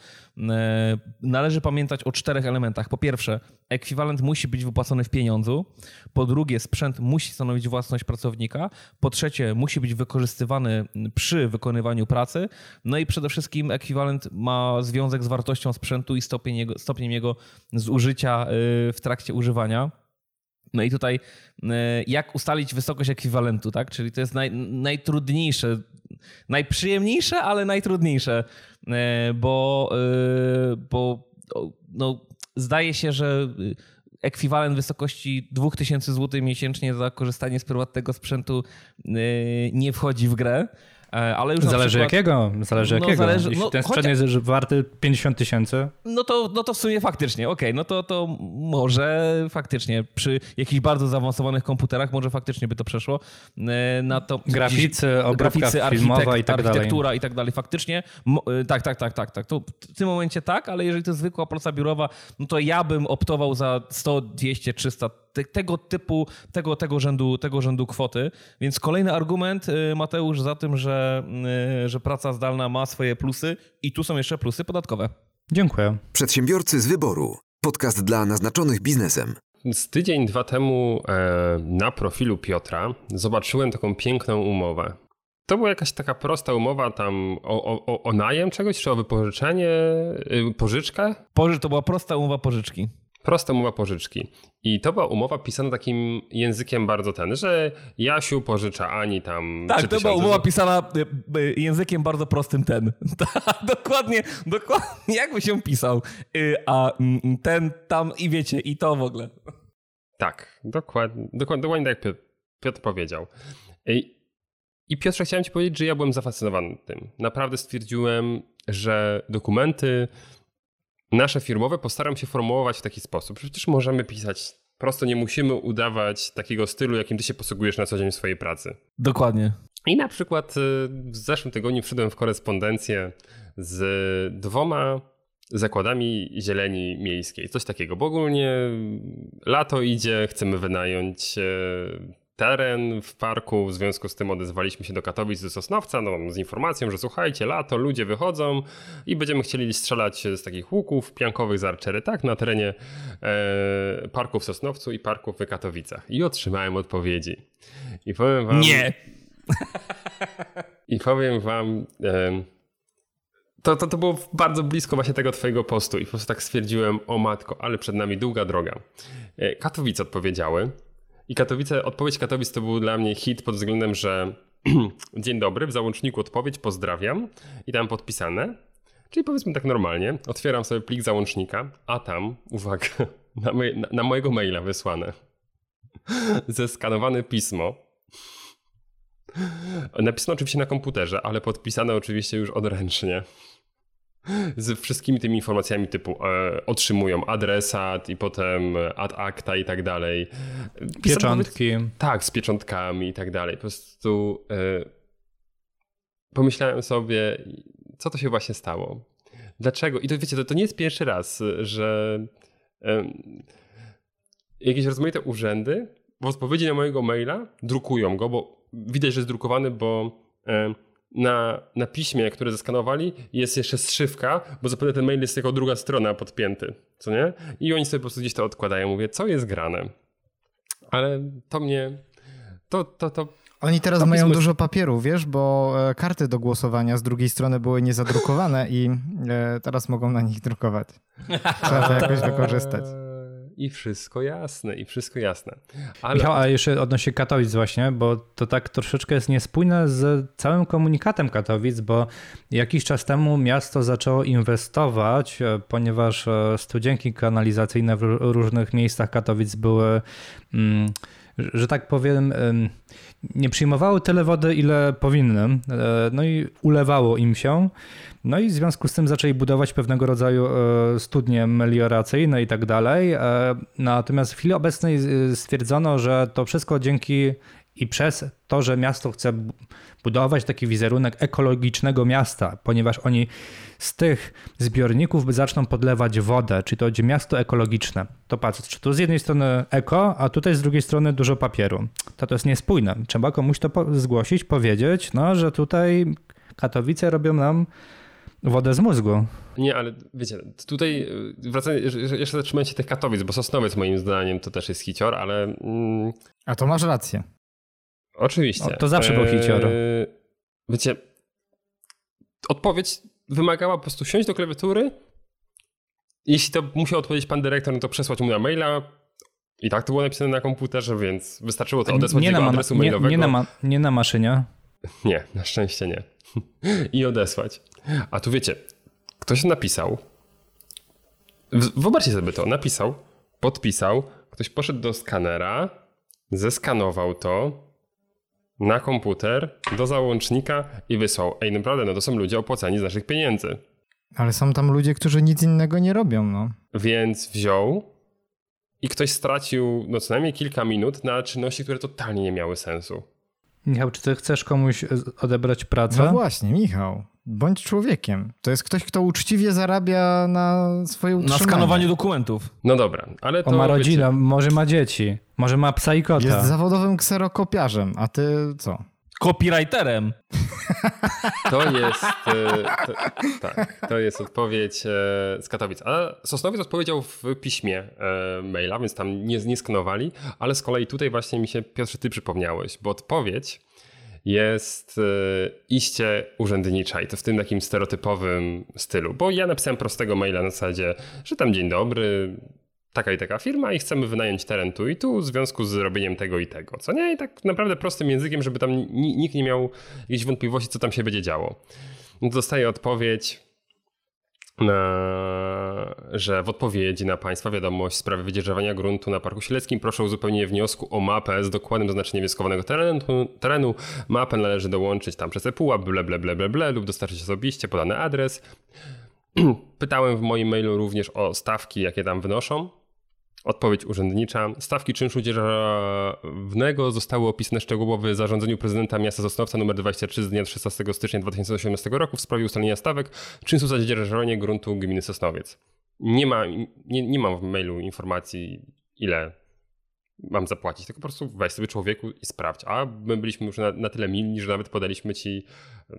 E, należy pamiętać o czterech elementach. Po pierwsze, ekwiwalent musi być wypłacony w pieniądzu. Po drugie, sprzęt musi stanowić własność pracownika. Po trzecie, musi być wykorzystywany przy wykonywaniu pracy. No i przede wszystkim ekwiwalent ma związek z wartością sprzętu sprzętu i stopień jego, stopniem jego zużycia y, w trakcie używania. No i tutaj y, jak ustalić wysokość ekwiwalentu, tak? Czyli to jest naj, najtrudniejsze, najprzyjemniejsze, ale najtrudniejsze, y, bo, bo no, zdaje się, że ekwiwalent wysokości 2000 zł miesięcznie za korzystanie z prywatnego sprzętu nie wchodzi w grę. E, ale już Zależy przykład, jakiego, zależy No, jakiego. zależy- Jeśli no, ten sprzęt chociaż- jest warty 50 tysięcy, No to, no to w sumie faktycznie, okej, no to, to może faktycznie przy jakichś bardzo zaawansowanych komputerach może faktycznie by to przeszło. E, Na to, Graficy, obróbka filmowa i tak dalej. architektura i tak dalej. Faktycznie, e, tak, tak, tak, tak, tak. To w tym momencie tak, ale jeżeli to jest zwykła praca biurowa, no to ja bym optował za 100, 200, 300 te, tego typu, tego, tego, rzędu, tego rzędu kwoty. Więc kolejny argument, e, Mateusz, za tym, że, e, że praca zdalna ma swoje plusy i tu są jeszcze plusy podatkowe. dziękuję. Przedsiębiorcy z wyboru. Podcast dla naznaczonych biznesem. Z tydzień, dwa temu e, na profilu Piotra zobaczyłem taką piękną umowę. To była jakaś taka prosta umowa tam o, o, o najem czegoś, czy o wypożyczenie, y, pożyczkę? Poży- to była prosta umowa pożyczki. Prosta umowa pożyczki. I to była umowa pisana takim językiem bardzo ten, że Jasiu pożycza Ani tam Tak, 3000 to była umowa pisana y, y, językiem bardzo prostym ten. Tak, dokładnie, dokładnie jakby się pisał. Y, A mm, ten tam i wiecie, i to w ogóle. Tak, dokładnie, dokładnie, dokładnie tak jak Piotr, powiedział. I, I Piotrze, chciałem ci powiedzieć, że ja byłem zafascynowany tym. Naprawdę stwierdziłem, że dokumenty nasze firmowe postaram się formułować w taki sposób. Przecież możemy pisać prosto, nie musimy udawać takiego stylu, jakim ty się posługujesz na co dzień w swojej pracy. Dokładnie. I na przykład y, w zeszłym tygodniu wszedłem w korespondencję z dwoma zakładami zieleni miejskiej. Coś takiego, bo ogólnie lato idzie, chcemy wynająć e, teren w parku, w związku z tym odezwaliśmy się do Katowic, do Sosnowca, no, z informacją, że słuchajcie, lato, ludzie wychodzą i będziemy chcieli strzelać z takich łuków piankowych z arczery, tak, na terenie e, parku w Sosnowcu i parku w Katowicach. I otrzymałem odpowiedzi. I powiem wam... Nie. I powiem wam, em, to, to, to było bardzo blisko właśnie tego twojego postu i po prostu tak stwierdziłem, o matko, ale przed nami długa droga. E, Katowice odpowiedziały i Katowice, odpowiedź Katowic to był dla mnie hit pod względem, że dzień dobry, w załączniku odpowiedź, pozdrawiam i tam podpisane. Czyli powiedzmy tak normalnie, otwieram sobie plik załącznika, a tam, uwaga, na, na, na mojego maila wysłane zeskanowane pismo Napisane oczywiście na komputerze, ale podpisane oczywiście już odręcznie. Z wszystkimi tymi informacjami typu e, otrzymują adresat i potem ad acta i tak dalej. Pieczątki. Tak, z pieczątkami i tak dalej. Po prostu e, pomyślałem sobie, co to się właśnie stało. Dlaczego? I to wiecie, to, to nie jest pierwszy raz, że em, jakieś rozmaite urzędy w odpowiedzi na mojego maila drukują go, bo widać, że jest drukowany, bo na, na piśmie, które zeskanowali, jest jeszcze zszywka, bo zapewne ten mail jest jako druga strona podpięty, co nie? I oni sobie po prostu gdzieś to odkładają. Mówię, co jest grane? Ale to mnie... To, to, to Oni teraz Tam mają pismo- dużo papieru, wiesz, bo e, karty do głosowania z drugiej strony były niezadrukowane i e, teraz mogą na nich drukować. Trzeba to jakoś wykorzystać. I wszystko jasne, i wszystko jasne. Ale Michał, a jeszcze odnośnie Katowic właśnie, bo to tak troszeczkę jest niespójne z całym komunikatem Katowic, bo jakiś czas temu miasto zaczęło inwestować, e, ponieważ e, studzienki kanalizacyjne w ró- różnych miejscach Katowic były, mm, że- tak powiem, em, nie przyjmowały tyle wody, ile powinny, e, no i ulewało im się. No i w związku z tym zaczęli budować pewnego rodzaju e, studnie melioracyjne i tak dalej. E, Natomiast w chwili obecnej e, stwierdzono, że to wszystko dzięki i przez to, że miasto chce bu- budować taki wizerunek ekologicznego miasta, ponieważ oni z tych zbiorników zaczną podlewać wodę, czy to będzie miasto ekologiczne. To patrz, czy tu z jednej strony eko, a tutaj z drugiej strony dużo papieru. To to jest niespójne. Trzeba komuś to zgłosić, powiedzieć, no, że tutaj Katowice robią nam wodę z mózgu. Nie, ale wiecie, tutaj y, wracając, jeszcze- jeszcze zatrzymając się tych Katowic, bo Sosnowiec moim zdaniem to też jest hicior, ale mm, A to masz rację. oczywiście. O, to zawsze był hicior. Eee, Wiecie, odpowiedź wymagała po prostu siąść do klawiatury. Jeśli to musiał odpowiedzieć pan dyrektor, no to przesłać mu na maila. I tak to było napisane na komputerze, więc wystarczyło to odesłać nie, jego na, adresu nie, mailowego. nie, na ma- nie na maszynie. Nie, na szczęście nie. I odesłać. A tu wiecie, ktoś napisał. Wyobraźcie sobie to. Napisał, podpisał, ktoś poszedł do skanera, zeskanował to, na komputer do załącznika i wysłał. Ej, naprawdę, no to są ludzie opłacani z naszych pieniędzy. Ale są tam ludzie, którzy nic innego nie robią, no. Więc wziął i ktoś stracił no co najmniej kilka minut na czynności, które totalnie nie miały sensu. Michał, czy ty chcesz komuś e, odebrać pracę? No właśnie, Michał. Bądź człowiekiem. To jest ktoś, kto uczciwie zarabia na swoje Na utrzymanie. skanowaniu dokumentów. No dobra, ale to On ma wiecie, rodzinę, może ma dzieci, może ma psa i kota. Jest zawodowym kserokopiarzem, a ty co? Copywriterem. To jest, e, to, tak, to jest odpowiedź e, z Katowic. A Sosnowiec odpowiedział w piśmie e, maila, więc tam nie, nie ale z kolei tutaj właśnie mi się, Piotrze, ty przypomniałeś, bo odpowiedź jest iście urzędnicza i to w tym takim stereotypowym stylu, bo ja napisałem prostego maila na zasadzie, że tam dzień dobry, taka i taka firma i chcemy wynająć teren tu i tu w związku z robieniem tego i tego. Co nie? I tak naprawdę prostym językiem, żeby tam nikt nie miał jakichś wątpliwości, co tam się będzie działo. Dostaję odpowiedź, na, że w odpowiedzi na Państwa wiadomość w sprawie wydzierżawania gruntu na Parku Sieleckim proszę o uzupełnienie wniosku o mapę z dokładnym zaznaczeniem wieskowanego terenu. terenu. Mapę należy dołączyć tam przez ePUAP, ble, ble, ble, ble, ble lub dostarczyć osobiście podany adres. Pytałem w moim mailu również o stawki, jakie tam wynoszą. Odpowiedź urzędnicza. Stawki czynszu dzierżawnego zostały opisane szczegółowo w zarządzeniu prezydenta miasta Sosnowca nr 23 z dnia 16 stycznia 2018 roku w sprawie ustalenia stawek czynszu za dzierżawienie gruntu gminy Sosnowiec. Nie, ma, nie, nie mam w mailu informacji, ile mam zapłacić, tylko po prostu weź sobie człowieku i sprawdź. A my byliśmy już na, na tyle milni, że nawet podaliśmy ci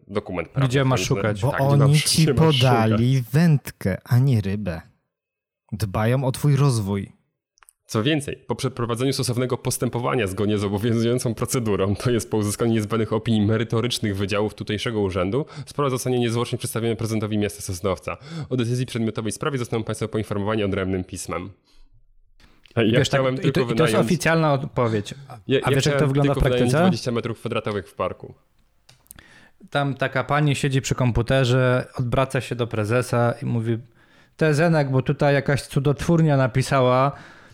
dokument. Prawny, Gdzie masz szukać? Bo tak, oni ci podali wędkę, a nie rybę. Dbają o twój rozwój. Co więcej, po przeprowadzeniu stosownego postępowania zgodnie z obowiązującą procedurą, to jest po uzyskaniu niezbędnych opinii merytorycznych wydziałów tutejszego urzędu, sprawa zostanie niezwłocznie przedstawiona prezydentowi miasta Sosnowca. O decyzji przedmiotowej sprawie zostaną Państwo poinformowani odrębnym pismem. Ja Wiesz, tak, i, to, i to jest oficjalna odpowiedź. A ja, ja wiesz, jak to wygląda w praktyce? 20 metrów kwadratowych w parku. Tam taka pani siedzi przy komputerze, odwraca się do prezesa i mówi: Tezenek, bo tutaj jakaś cudotwórnia napisała,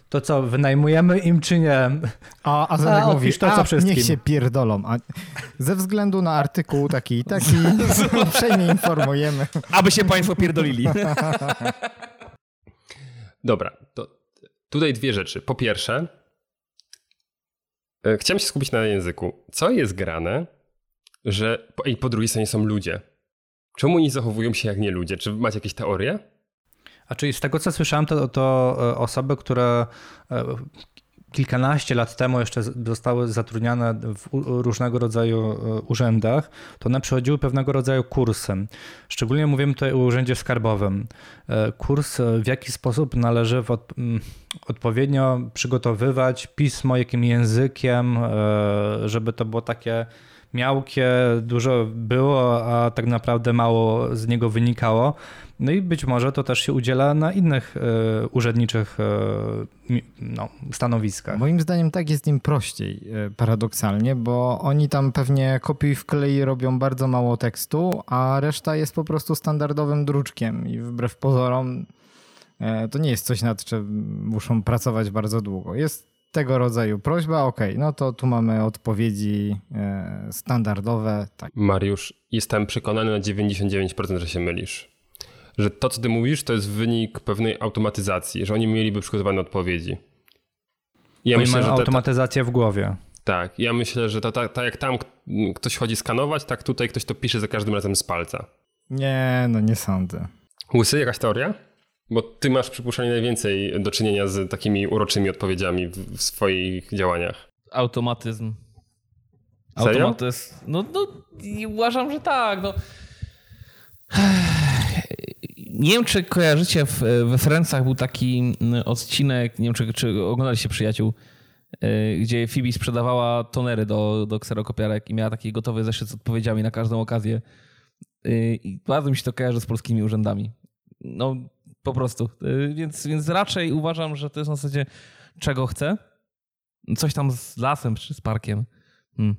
to co, wynajmujemy im czy nie? A, a Zenek mówi, to co wszystkim. niech się pierdolą. A ze względu na artykuł taki i taki uprzejmie informujemy. Aby się państwo pierdolili. Dobra, to tutaj dwie rzeczy. Po pierwsze, e, chciałem się skupić na języku. Co jest grane, że i po drugiej stronie są ludzie? Czemu oni zachowują się jak nie ludzie? Czy macie jakieś teorie? A czyli z tego co słyszałem, to, to e, osoby, które e, kilkanaście lat temu jeszcze zostały zatrudniane w różnego rodzaju e, urzędach, to one przechodziły pewnego rodzaju kursy. Szczególnie mówimy tutaj o urzędzie skarbowym. Kurs, w jaki sposób należy od, odpowiednio przygotowywać pismo, jakim językiem, żeby to było takie miałkie, dużo było, a tak naprawdę mało z niego wynikało. No i być może to też się udziela na innych e, urzędniczych e, no, stanowiskach. Moim zdaniem tak jest im prościej, e, paradoksalnie, bo oni tam pewnie kopiuj w klei robią bardzo mało tekstu, a reszta jest po prostu standardowym druczkiem i wbrew pozorom to nie jest coś, nad czym muszą pracować bardzo długo. Jest tego rodzaju prośba, ok, no to tu mamy odpowiedzi standardowe. Tak. Mariusz, jestem przekonany na 99%, że się mylisz że to, co ty mówisz, to jest wynik pewnej automatyzacji, że oni mieliby przygotowane odpowiedzi. Ja myślę, mają automatyzację ta, w głowie. Tak, ja myślę, że tak ta, ta jak tam ktoś chodzi skanować, tak tutaj ktoś to pisze za każdym razem z palca. Nie, no nie sądzę. Łysy, jakaś teoria? Bo ty masz przypuszczalnie najwięcej do czynienia z takimi uroczymi odpowiedziami w, w swoich działaniach. Automatyzm. Serio? Automatyzm. No, no uważam, że tak. No nie wiem, czy kojarzycie, w, we Francach był taki mm, odcinek, nie wiem, czy, czy oglądaliście Przyjaciół, y, gdzie Phoebe sprzedawała tonery do, do kserokopiarek i miała taki gotowy zeszyt z odpowiedziami na każdą okazję. Y, I bardzo mi się to kojarzy z polskimi urzędami. No, po prostu. Y, więc, więc raczej uważam, że to jest na zasadzie czego chcę. Coś tam z lasem czy z parkiem. Hmm.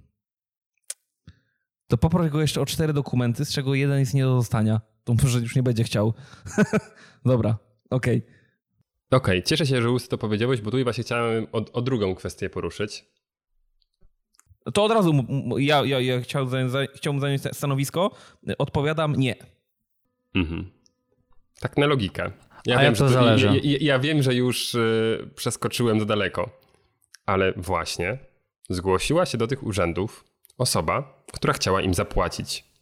To poproś go jeszcze o cztery dokumenty, z czego jeden jest nie do dostania to może już nie będzie chciał. Dobra, okej. Okay. Okej, okay, cieszę się, że Łysy to powiedziałeś, bo tu właśnie chciałem o, o drugą kwestię poruszyć. To od razu ja, ja, ja chciałbym, zająć, chciałbym zająć stanowisko. Odpowiadam nie. Mhm. Tak na logikę. Ja A wiem, to zależy. Ja, ja, ja, wiem, że już y, przeskoczyłem za daleko, ale właśnie zgłosiła się do tych urzędów osoba, która chciała im zapłacić.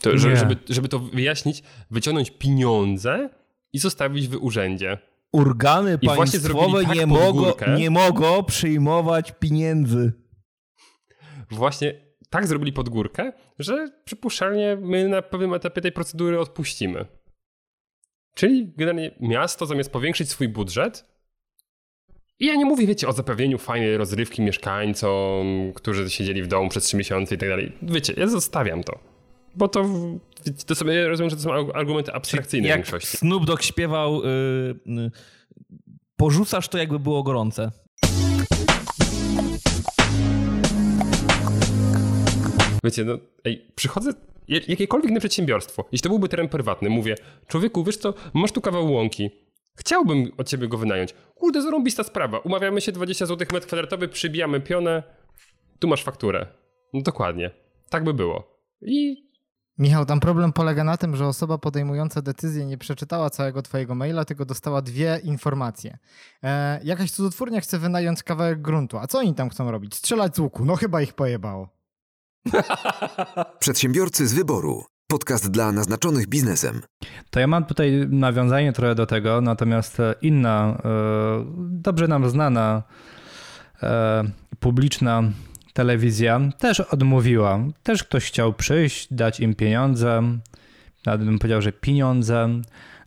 To, żeby, żeby, żeby to wyjaśnić, wyciągnąć pieniądze i zostawić w urzędzie. Organy I państwowe tak nie, mogą, nie mogą przyjmować pieniędzy. Właśnie tak zrobili pod górkę, że przypuszczalnie my na pewnym etapie tej procedury odpuścimy. Czyli generalnie miasto zamiast powiększyć swój budżet, i ja nie mówię, wiecie, o zapewnieniu fajnej rozrywki mieszkańcom, którzy siedzieli w domu przez trzy miesiące i tak dalej. Wiecie, ja zostawiam to. Bo to, to sobie rozumiem, że to są argumenty abstrakcyjne Jak większości. Snoop Dogg śpiewał, yy, porzucasz to jakby było gorące. Wiecie, no, ej, przychodzę, jakiekolwiek inne przedsiębiorstwo, jeśli to byłby teren prywatny, mówię, człowieku, wiesz co, masz tu kawał łąki, chciałbym od ciebie go wynająć. Kurde, zarąbista sprawa, umawiamy się 20 zł metr kwadratowy, przybijamy pionę, tu masz fakturę. No dokładnie, tak by było. I Michał, tam problem polega na tym, że osoba podejmująca decyzję nie przeczytała całego twojego maila, tylko dostała dwie informacje. E, jakaś cudotwórnia chce wynająć kawałek gruntu. A co oni tam chcą robić? Strzelać z łuku. No chyba ich pojebało. Przedsiębiorcy z wyboru. Podcast dla naznaczonych biznesem. To ja mam tutaj nawiązanie trochę do tego, natomiast inna, e, dobrze nam znana e, publiczna telewizja też odmówiła. Też ktoś chciał przyjść, dać im pieniądze, nawet bym powiedział, że pieniądze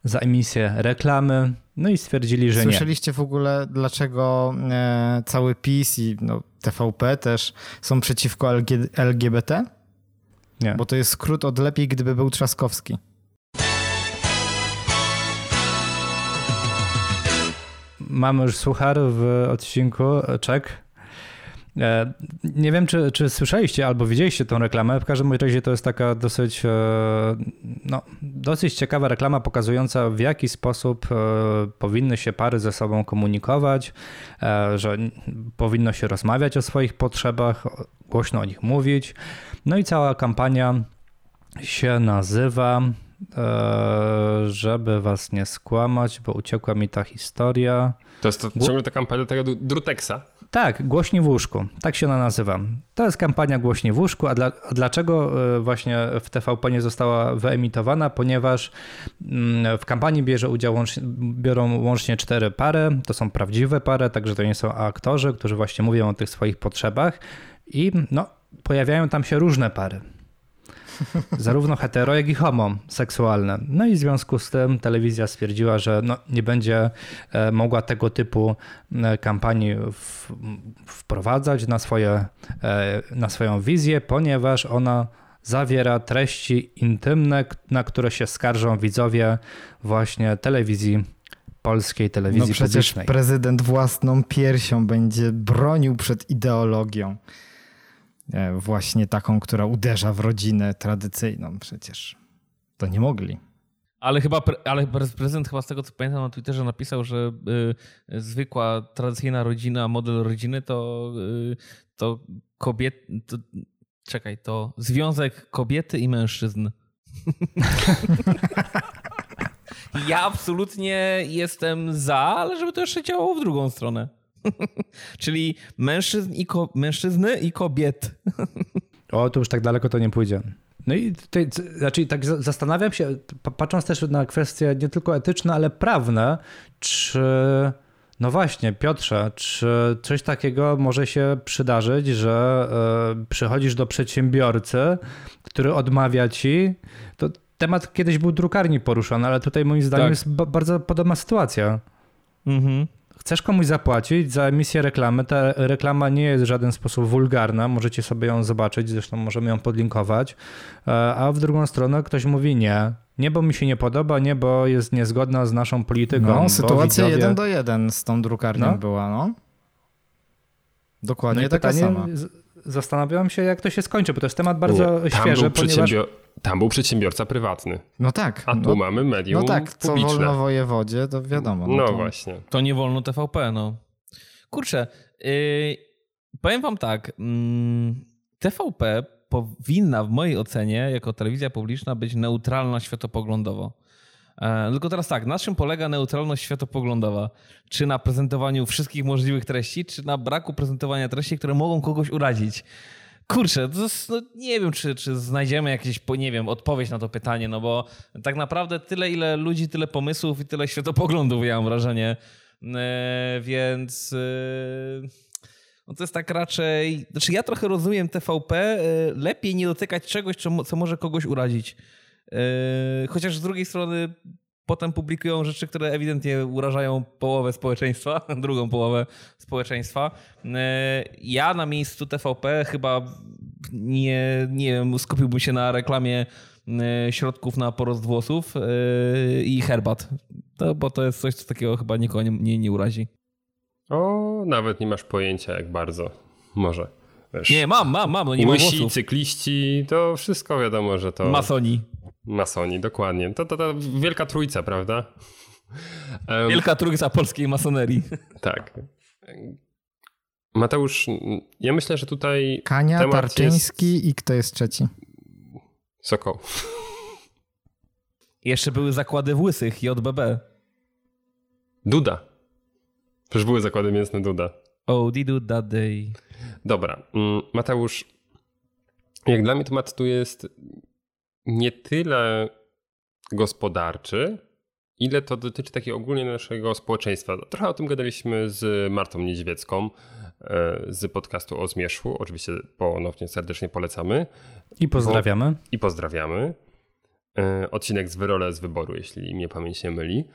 za emisję reklamy, no i stwierdzili, że nie. Słyszeliście w ogóle, dlaczego e, cały PiS i no, TVP też są przeciwko LG, LGBT? Nie. Bo to jest skrót od lepiej, gdyby był Trzaskowski. Mamy już suchar w odcinku, czek. E, nie wiem, czy, czy słyszeliście albo widzieliście tą reklamę. W każdym razie to jest taka dosyć, e, no, dosyć ciekawa reklama pokazująca, w jaki sposób e, powinny się pary ze sobą komunikować, że powinno się rozmawiać o swoich potrzebach, głośno o nich mówić. No i cała kampania się nazywa żeby was nie skłamać, bo uciekła mi ta historia. To jest to, ciągle ta kampania tego Druteksa. Tak, Głośni w łóżku, tak się ona nazywa. To jest kampania Głośni w łóżku, a, dla, a dlaczego e, właśnie w TVP nie została wyemitowana? Ponieważ mm, w kampanii bierze udział łącznie, biorą łącznie cztery pary, to są prawdziwe pary, także to nie są aktorzy, którzy właśnie mówią o tych swoich potrzebach i no, pojawiają tam się różne pary. Zarówno hetero, jak i homoseksualne. No i w związku z tym telewizja stwierdziła, że no, nie będzie e, mogła tego typu e, kampanii w, wprowadzać na, swoje, e, na swoją wizję, ponieważ ona zawiera treści intymne, na które się skarżą widzowie właśnie telewizji polskiej telewizji no przecież publicznej. prezydent własną piersią będzie bronił przed ideologią. E, właśnie taką, która uderza w rodzinę tradycyjną przecież. To nie mogli. Ale chyba, ale prezydent chyba z tego co pamiętam na Twitterze napisał, że y, zwykła tradycyjna rodzina, model rodziny to, y, to kobiet, to, czekaj, to związek kobiety i mężczyzn. ja absolutnie jestem za, ale żeby to jeszcze działało w drugą stronę. Czyli mężczyzn i ko- mężczyzny i kobiet. o, to już tak daleko to nie pójdzie. No i tutaj, znaczy tak zastanawiam się, patrząc też na kwestie nie tylko etyczne, ale prawne, czy no właśnie, Piotrze, czy coś takiego może się przydarzyć, że y, przychodzisz do przedsiębiorcy, który odmawia ci, to temat kiedyś był drukarni poruszony, ale tutaj moim zdaniem tak. jest bardzo podobna sytuacja. Mhm chcesz komuś zapłacić za emisję reklamy, ta reklama nie jest w żaden sposób wulgarna, możecie sobie ją zobaczyć, zresztą możemy ją podlinkować, e, a w drugą stronę ktoś mówi nie, nie, bo mi się nie podoba, nie, bo jest niezgodna z naszą polityką. No, sytuacja widzowie... jeden do jeden z tą drukarnią no. była, no. Dokładnie no taka pytanie, sama. Zastanawiam się, jak to się skończy, bo to jest temat bardzo nie, świeży, ponieważ... Tam był przedsiębiorca prywatny. No tak. A tu no, mamy medium No tak, co publiczne. wolno wojewodzie, to wiadomo. No, no to... właśnie. To nie wolno TVP, no. Kurczę, yy, Powiem wam tak. mm, TVP powinna w mojej ocenie, jako telewizja publiczna, być neutralna światopoglądowo. E, Tylko teraz tak, na czym polega neutralność światopoglądowa? Czy na prezentowaniu wszystkich możliwych treści, czy na braku prezentowania treści, które mogą kogoś urazić? Kurczę, jest, no nie wiem, czy, czy znajdziemy jakieś, nie wiem, odpowiedź na to pytanie, no bo tak naprawdę tyle, ile ludzi, tyle pomysłów i tyle światopoglądów, ja mam wrażenie. E, Więc e, no to jest tak raczej. Znaczy, ja trochę rozumiem TVP. Lepiej nie dotykać czegoś, co, co może kogoś urazić. E, Chociaż z drugiej strony potem publikują rzeczy, które ewidentnie urażają połowę społeczeństwa, drugą połowę społeczeństwa. E, Ja na miejscu TVP chyba nie, nie wiem, skupiłbym się na reklamie e, środków na porost włosów i herbat. To, bo to jest coś, co takiego chyba nikogo nie, nie, nie urazi. O, nawet nie masz pojęcia jak bardzo. Może. Wiesz, Nie, mam, mam, mam, no nie ma Łysi, włosów. cykliści, to wszystko wiadomo, że to... Masoni. Masoni, dokładnie. To, to, to wielka trójca, prawda? Wielka trójca polskiej masonerii. Tak. Mateusz, ja myślę, że tutaj Kania, temat Tarczyński jest... i kto jest trzeci? Sokoł. Jeszcze były zakłady w Łysych, JBB. Duda. Przecież były zakłady mięsne Duda. Oh, did do that day. Dobra, mm, Mateusz, jak dla mnie temat tu jest nie tyle gospodarczy, ile to dotyczy takiego ogólnie naszego społeczeństwa. Trochę o tym gadaliśmy z Martą Niedźwiecką e, z podcastu o Zmierzchu. Oczywiście ponownie serdecznie polecamy I pozdrawiamy. i pozdrawiamy. E, Odcinek z Wyrole z wyboru, jeśli mnie pamięć nie myli.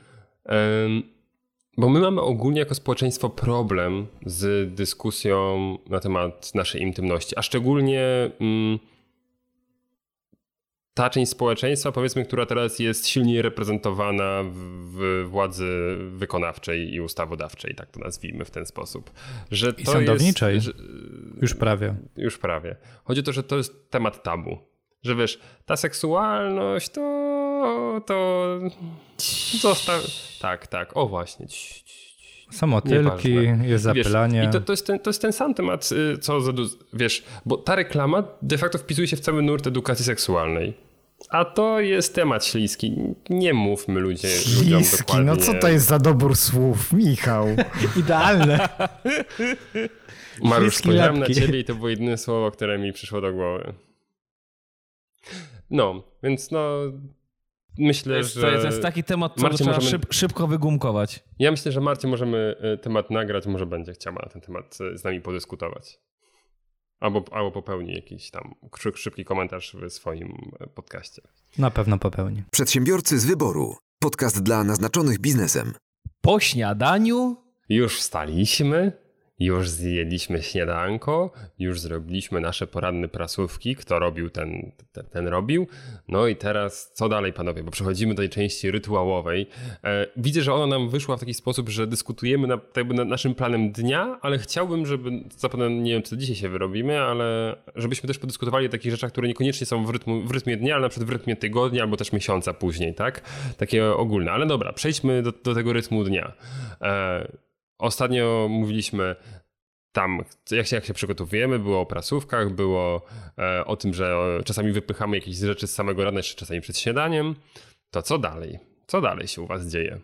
Bo my mamy ogólnie jako społeczeństwo problem z dyskusją na temat naszej intymności, a szczególnie mm, ta część społeczeństwa, powiedzmy, która teraz jest silniej reprezentowana w, władzy wykonawczej i ustawodawczej, tak to nazwijmy w ten sposób. Że I sądowniczej. Jest, że, Już prawie. już prawie. Chodzi o to, że to jest temat tabu. Że wiesz, ta seksualność to. to. Zostaw. Tak, tak. O właśnie. Cii, cii, cii. Są motylki, Nieważne. jest Wiesz, zapylanie. I to, to, jest ten, to jest ten sam temat, y, co wiesz, bo ta reklama de facto wpisuje się w cały nurt edukacji seksualnej. A to jest temat śliski. Nie mówmy ludzie, ludziom Śliski, dokładnie. no co to jest za dobór słów, Michał? Idealne. Mariusz, Śliskie spojrzałem na ciebie i to było jedyne słowo, które mi przyszło do głowy. No, więc no. Myślę, To jest, że. to jest, taki temat, co Marcin, trzeba możemy- szyb, szybko wygumkować. Ja myślę, że Marcie możemy e, temat nagrać, może będzie chciała na ten temat e, z nami podyskutować. Albo, albo popełni jakiś tam szybki komentarz w swoim e, podcaście. Na pewno popełni. Przedsiębiorcy z wyboru. Podcast dla naznaczonych biznesem. Po śniadaniu Już wstaliśmy, już zjedliśmy śniadanko, już zrobiliśmy nasze poranne prasówki. Kto robił, ten, ten, ten robił. No i teraz co dalej, panowie? Bo przechodzimy do tej części rytuałowej. E, widzę, że ona nam wyszła w taki sposób, że dyskutujemy na, tak nad naszym planem dnia, ale chciałbym, żeby, zapewne nie wiem, czy dzisiaj się wyrobimy, ale żebyśmy też podyskutowali o takich rzeczach, które niekoniecznie są w, rytmu, w rytmie dnia, ale na przykład w rytmie tygodnia albo też miesiąca później, tak? Takie ogólne. Ale dobra, przejdźmy do, do tego rytmu dnia. E, Ostatnio mówiliśmy tam, jak się, jak się przygotowujemy, było o prasówkach, było e, o tym, że czasami wypychamy jakieś rzeczy z samego rana, jeszcze czasami przed śniadaniem. To co dalej? Co dalej się u was dzieje?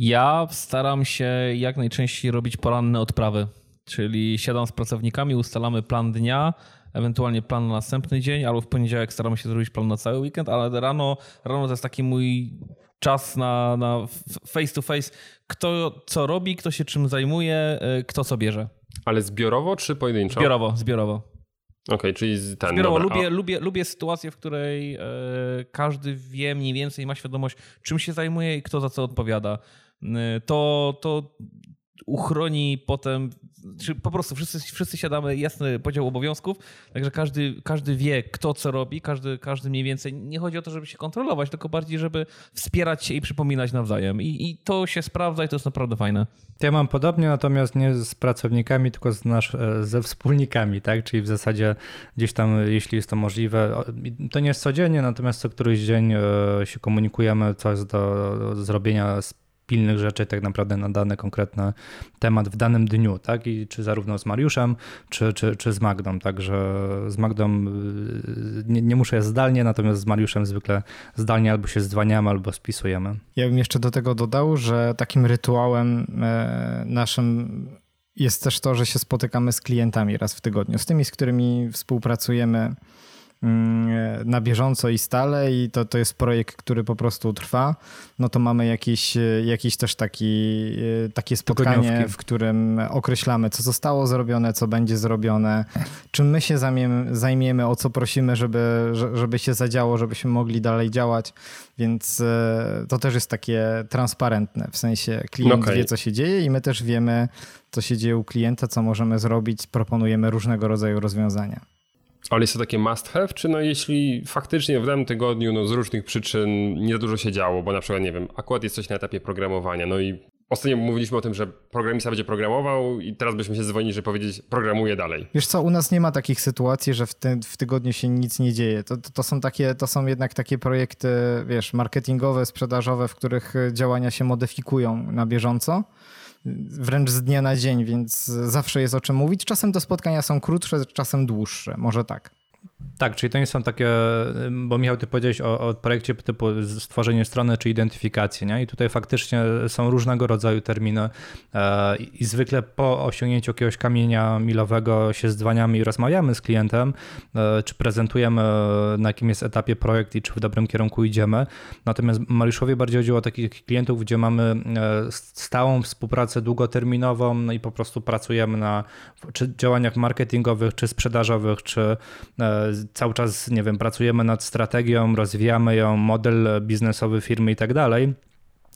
ja staram się jak najczęściej robić poranne odprawy. Czyli siadam z pracownikami, ustalamy plan dnia, ewentualnie plan na następny dzień, albo w poniedziałek staramy się zrobić plan na cały weekend, ale rano, rano to jest taki mój czas na, na face to face. Kto co robi, kto się czym zajmuje, y, kto co bierze. Ale zbiorowo czy pojedynczo? Zbiorowo, zbiorowo. Okej, czyli z- ten. Zbiorowo dobra, lubię, a- lubię, lubię sytuację, w której e, każdy wie mniej więcej, ma świadomość, czym się zajmuje i kto za co odpowiada. E, to, to uchroni potem, czy po prostu wszyscy, wszyscy siadamy, jasny podział obowiązków, także każdy, każdy wie, kto co robi, każdy, każdy mniej więcej. Nie chodzi o to, żeby się kontrolować, tylko bardziej, żeby wspierać się i przypominać nawzajem. I, i to się sprawdza i to jest naprawdę fajne. Ja mam podobnie, natomiast nie z pracownikami, tylko z nasz, e, ze wspólnikami, tak? Czyli w zasadzie gdzieś tam, jeśli jest to możliwe, to nie jest codziennie, natomiast co któryś dzień e, się komunikujemy, co jest do zrobienia z pilnych rzeczy tak naprawdę na dany konkretny temat w danym dniu, tak? I czy zarówno z Mariuszem, czy, czy, czy z Magdą. Także z Magdą y, nie, nie muszę zdalnie, natomiast z Mariuszem zwykle zdalnie albo się zdwaniamy, albo spisujemy. Ja bym jeszcze do tego dodał, że takim rytuałem e, naszym jest też to, że się spotykamy z klientami raz w tygodniu, z tymi, z którymi współpracujemy na bieżąco i stale i to, to jest projekt, który po prostu trwa, no to mamy jakiś, jakiś też taki, e, takie spotkanie, w którym określamy, co zostało zrobione, co będzie zrobione, czym my się zajmiemy, zajmiemy o co prosimy, żeby, żeby się zadziało, żebyśmy mogli dalej działać, więc e, to też jest takie transparentne, w sensie klient okay. wie, co się dzieje i my też wiemy, co się dzieje u klienta, co możemy zrobić, proponujemy różnego rodzaju rozwiązania. Ale jest to takie must have, czy no jeśli faktycznie w danym tygodniu no z różnych przyczyn nie za dużo się działo, bo na przykład, nie wiem, akurat jest coś na etapie programowania, no i ostatnio mówiliśmy o tym, że programista będzie programował i teraz byśmy się dzwonili, żeby powiedzieć programuje dalej. Wiesz co, u nas nie ma takich sytuacji, że w, ty, w tygodniu się nic nie dzieje. To, to, to, są takie, to są jednak takie projekty, wiesz, marketingowe, sprzedażowe, w których działania się modyfikują na bieżąco wręcz z dnia na dzień, więc zawsze jest o czym mówić. Czasem te spotkania są krótsze, czasem dłuższe, może tak. Tak, czyli to nie są takie, bo Michał, ty powiedziałeś o, o projekcie typu stworzenie strony czy identyfikacji, nie? I tutaj faktycznie są różnego rodzaju terminy e, i zwykle po osiągnięciu jakiegoś kamienia milowego się zdwaniamy i rozmawiamy z klientem, e, czy prezentujemy na jakim jest etapie projekt i czy w dobrym kierunku idziemy. Natomiast Mariuszowi bardziej chodziło o takich klientów, gdzie mamy e, stałą współpracę długoterminową no i po prostu pracujemy na czy działaniach marketingowych, czy sprzedażowych, czy cały czas, nie wiem, pracujemy nad strategią, rozwijamy ją, model biznesowy firmy i tak dalej.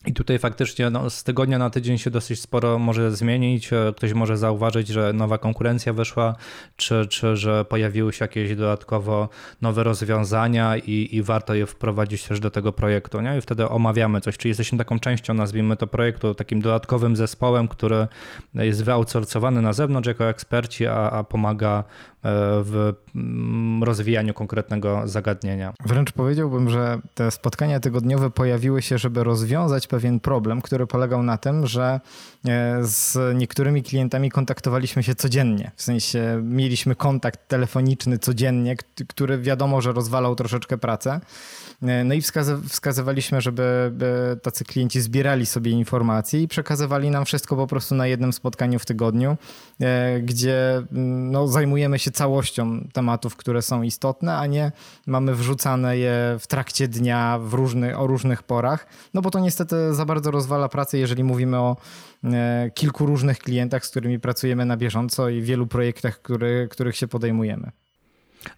I tutaj faktycznie no, z tygodnia na tydzień się dosyć sporo może zmienić. Ktoś może zauważyć, że nowa konkurencja wyszła, czy, czy że pojawiły się jakieś dodatkowo nowe rozwiązania i, i warto je wprowadzić też do tego projektu. Nie? I wtedy omawiamy coś, czyli jesteśmy taką częścią, nazwijmy to projektu, takim dodatkowym zespołem, który jest wyoutsourcowany na zewnątrz jako eksperci, a, a pomaga w mm, rozwijaniu konkretnego zagadnienia. Wręcz powiedziałbym, że te spotkania tygodniowe pojawiły się, żeby rozwiązać pewien problem, który polegał na tym, że e, z niektórymi klientami kontaktowaliśmy się codziennie. W sensie mieliśmy kontakt telefoniczny codziennie, który wiadomo, że rozwalał troszeczkę pracę. E, no i wskazywaliśmy, żeby tacy klienci zbierali sobie informacje i przekazywali nam wszystko po prostu na jednym spotkaniu w tygodniu, gdzie mm, no, zajmujemy się całością tematów, które są istotne, a nie mamy wrzucane je w trakcie dnia w różny, o różnych porach, no bo to niestety za bardzo rozwala pracę, jeżeli mówimy o e, kilku różnych klientach, z którymi pracujemy na bieżąco i wielu projektach, który, których się podejmujemy.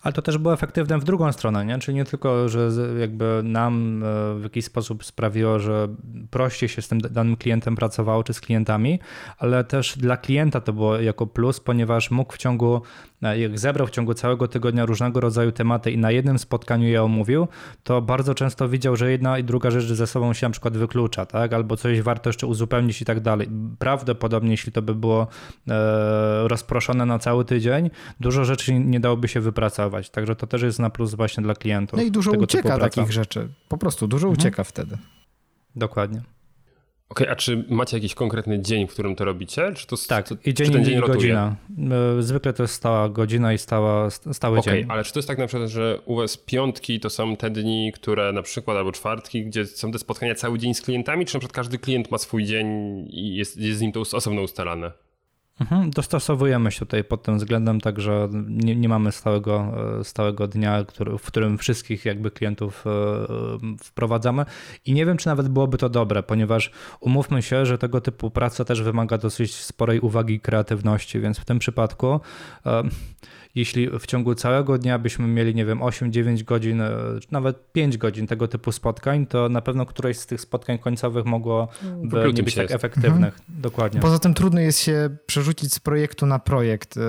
Ale to też było efektywne w drugą stronę, nie? czyli nie tylko, że jakby nam e, w jakiś sposób sprawiło, że prościej się z tym danym klientem pracowało, czy z klientami, ale też dla klienta to było jako plus, ponieważ mógł w ciągu jak zebrał w ciągu całego tygodnia różnego rodzaju tematy i na jednym spotkaniu je omówił, to bardzo często widział, że jedna i druga rzecz ze sobą się na przykład wyklucza, tak? albo coś warto jeszcze uzupełnić i tak dalej. Prawdopodobnie, jeśli to by było e, rozproszone na cały tydzień, dużo rzeczy nie dałoby się wypracować. Także to też jest na plus właśnie dla klientów. No i dużo ucieka takich rzeczy. Po prostu dużo mhm. ucieka wtedy. Dokładnie. Okej, okay, a czy macie jakiś konkretny dzień, w którym to robicie? Czy to, tak, i dzień, ten dzień i godzina. E, zwykle to jest stała godzina i stała, stały okay, dzień. ale czy to jest tak na przykład, że u was piątki to są te dni, które na przykład, albo czwartki, gdzie są te spotkania cały dzień z klientami, czy na przykład każdy klient ma swój dzień i jest, jest z nim to osobno ustalane? Mhm, dostosowujemy się tutaj pod tym względem, także nie, nie mamy stałego, e, stałego dnia, który, w którym wszystkich jakby klientów e, wprowadzamy. I nie wiem, czy nawet byłoby to dobre, ponieważ umówmy się, że tego typu praca też wymaga dosyć sporej uwagi i kreatywności, więc w tym przypadku e, jeśli w ciągu całego dnia byśmy mieli, nie wiem, 8-9 godzin, e, nawet 5 godzin tego typu spotkań, to na pewno któreś z tych spotkań końcowych mogłoby mm. nie być tak efektywnych. Mhm. Dokładnie. Poza tym trudno jest się przerzucić z projektu na projekt. E,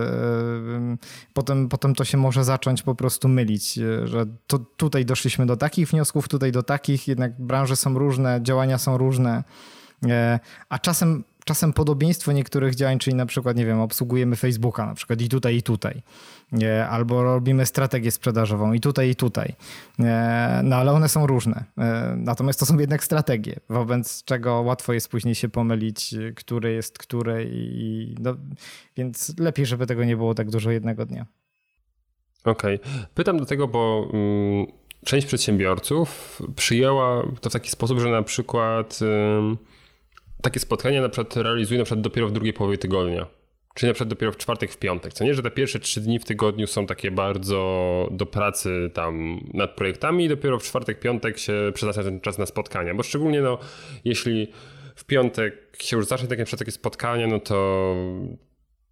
potem, potem to się może zacząć po prostu mylić, e, że to tutaj doszliśmy do takich wniosków, tutaj do takich, jednak branże są różne, działania są różne, a czasem czasem podobieństwo niektórych działań, czyli na przykład, nie wiem, obsługujemy Facebooka na przykład i tutaj, i tutaj. Albo robimy strategię sprzedażową i tutaj, i tutaj. No ale one są różne. E, natomiast to są jednak strategie, wobec czego łatwo jest później się pomylić, które jest które i no, więc lepiej, żeby tego nie było tak dużo jednego dnia. Okej. Okay. Pytam do tego, bo mm, część przedsiębiorców przyjęła to w taki sposób, że na przykład takie spotkania na przykład realizuje na przykład dopiero w drugiej połowie tygodnia. Czyli na przykład dopiero w czwartek, w piątek. Co nie, że te pierwsze trzy dni w tygodniu są takie bardzo do pracy tam nad projektami i dopiero w czwartek, piątek się przeznacza ten czas na spotkania. Bo szczególnie no, jeśli w piątek się już zacznie takie, takie spotkania, no to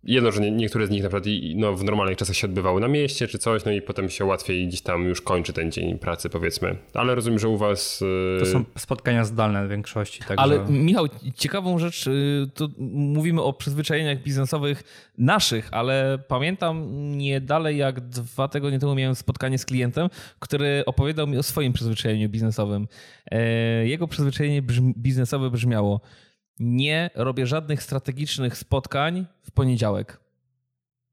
jedno, że nie, niektóre z nich na przykład no, w normalnych czasach się odbywały na mieście czy coś, no i potem się łatwiej gdzieś tam już kończy ten dzień pracy powiedzmy. Ale rozumiem, że u was... To są spotkania zdalne w większości. Także... Ale Michał, ciekawą rzecz, y, to mówimy o przyzwyczajeniach biznesowych naszych, ale pamiętam nie dalej jak dwa tygodnie temu miałem spotkanie z klientem, który opowiadał mi o swoim przyzwyczajeniu biznesowym. E, jego przyzwyczajenie biznesowe brzmiało nie robię żadnych strategicznych spotkań w poniedziałek.